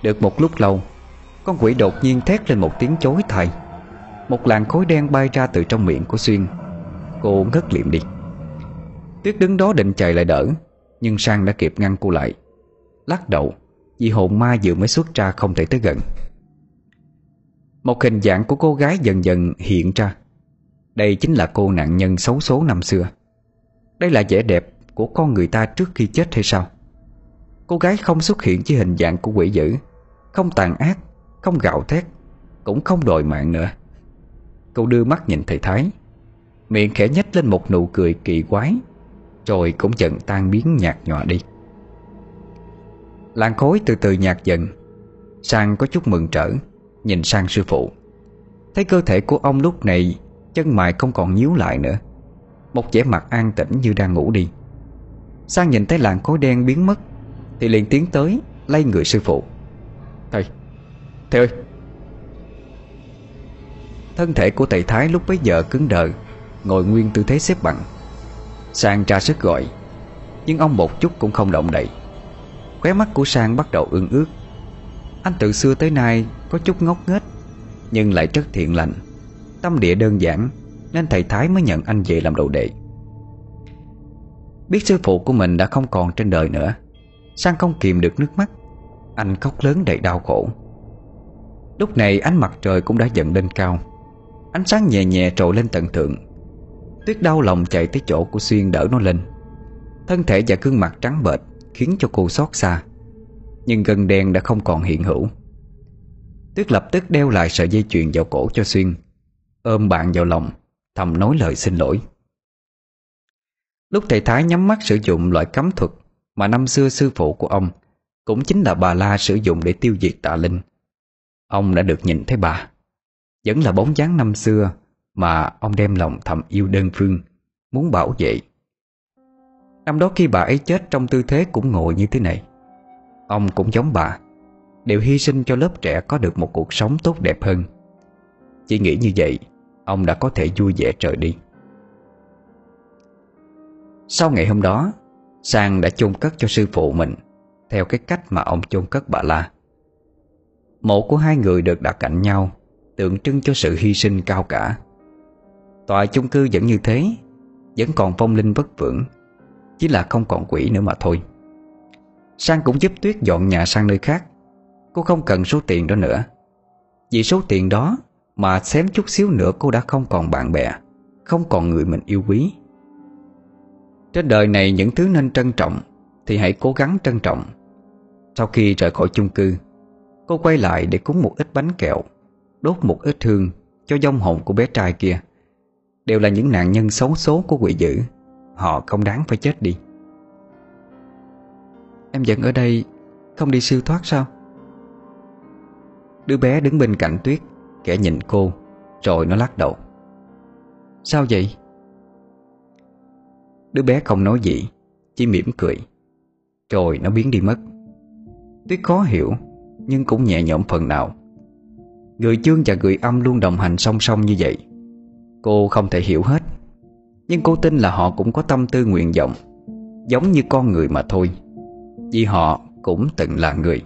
Được một lúc lâu, Con quỷ đột nhiên thét lên một tiếng chối thầy. Một làn khối đen bay ra từ trong miệng của Xuyên. Cô ngất liệm đi. Tuyết đứng đó định chạy lại đỡ, Nhưng Sang đã kịp ngăn cô lại. Lắc đầu, Vì hồn ma vừa mới xuất ra không thể tới gần. Một hình dạng của cô gái dần dần hiện ra. Đây chính là cô nạn nhân xấu số năm xưa. Đây là vẻ đẹp của con người ta trước khi chết hay sao? Cô gái không xuất hiện với hình dạng của quỷ dữ, Không tàn ác, Không gạo thét, Cũng không đòi mạng nữa. Cô đưa mắt nhìn thầy Thái, Miệng khẽ nhếch lên một nụ cười kỳ quái. Rồi cũng dần tan biến nhạt nhòa đi. Làn khối từ từ nhạt dần. Sang có chút mừng trở Nhìn sang sư phụ. Thấy cơ thể của ông lúc này Chân mày không còn nhíu lại nữa. Một vẻ mặt an tĩnh như đang ngủ đi. Sang nhìn thấy làn khối đen biến mất Thì liền tiến tới Lay người sư phụ. Thầy Thầy ơi. Thân thể của thầy Thái lúc bấy giờ cứng đờ Ngồi nguyên tư thế xếp bằng Sang tra sức gọi. Nhưng ông một chút cũng không động đậy. Khóe mắt của Sang bắt đầu ương ướt Anh từ xưa tới nay có chút ngốc nghếch, Nhưng lại rất thiện lành. Tâm địa đơn giản, Nên thầy Thái mới nhận anh về làm đồ đệ. Biết sư phụ của mình đã không còn trên đời nữa, Sang không kìm được nước mắt. Anh khóc lớn đầy đau khổ. Lúc này ánh mặt trời cũng đã dần lên cao. Ánh sáng nhẹ nhẹ trội lên tận thượng. Tuyết đau lòng chạy tới chỗ của Xuyên đỡ nó lên. Thân thể và gương mặt trắng bệch Khiến cho cô xót xa, Nhưng gần đèn đã không còn hiện hữu. Tuyết lập tức đeo lại sợi dây chuyền vào cổ cho Xuyên, Ôm bạn vào lòng, Thầm nói lời xin lỗi. Lúc thầy Thái nhắm mắt sử dụng loại cấm thuật Mà năm xưa sư phụ của ông Cũng chính là bà La sử dụng để tiêu diệt tà linh, Ông đã được nhìn thấy bà. Vẫn là bóng dáng năm xưa mà ông đem lòng thầm yêu đơn phương, Muốn bảo vệ. Năm đó khi bà ấy chết trong tư thế cũng ngồi như thế này, Ông cũng giống bà, Đều hy sinh cho lớp trẻ có được một cuộc sống tốt đẹp hơn. Chỉ nghĩ như vậy, Ông đã có thể vui vẻ trời đi. Sau ngày hôm đó, Sang đã chôn cất cho sư phụ mình, Theo cái cách mà ông chôn cất bà La. Mộ của hai người được đặt cạnh nhau, Tượng trưng cho sự hy sinh cao cả. Tòa chung cư vẫn như thế, Vẫn còn phong linh vất vưởng Chỉ là không còn quỷ nữa mà thôi. Sang cũng giúp Tuyết dọn nhà sang nơi khác, Cô không cần số tiền đó nữa. Vì số tiền đó Mà xém chút xíu nữa cô đã không còn bạn bè, Không còn người mình yêu quý. Trên đời này những thứ nên trân trọng Thì hãy cố gắng trân trọng. Sau khi rời khỏi chung cư, Cô quay lại để cúng một ít bánh kẹo, Đốt một ít hương Cho dông hồn của bé trai kia. Đều là những nạn nhân xấu số của quỷ dữ. Họ không đáng phải chết đi. Em vẫn ở đây, Không đi siêu thoát sao? Đứa bé đứng bên cạnh Tuyết, Kẻ nhìn cô, Rồi nó lắc đầu. Sao vậy? Đứa bé không nói gì, Chỉ mỉm cười, Rồi nó biến đi mất. Tuyết khó hiểu, Nhưng cũng nhẹ nhõm phần nào. Người chương và người âm luôn đồng hành song song như vậy. Cô không thể hiểu hết. Nhưng cô tin là họ cũng có tâm tư nguyện vọng, Giống như con người mà thôi. Vì họ cũng từng là người.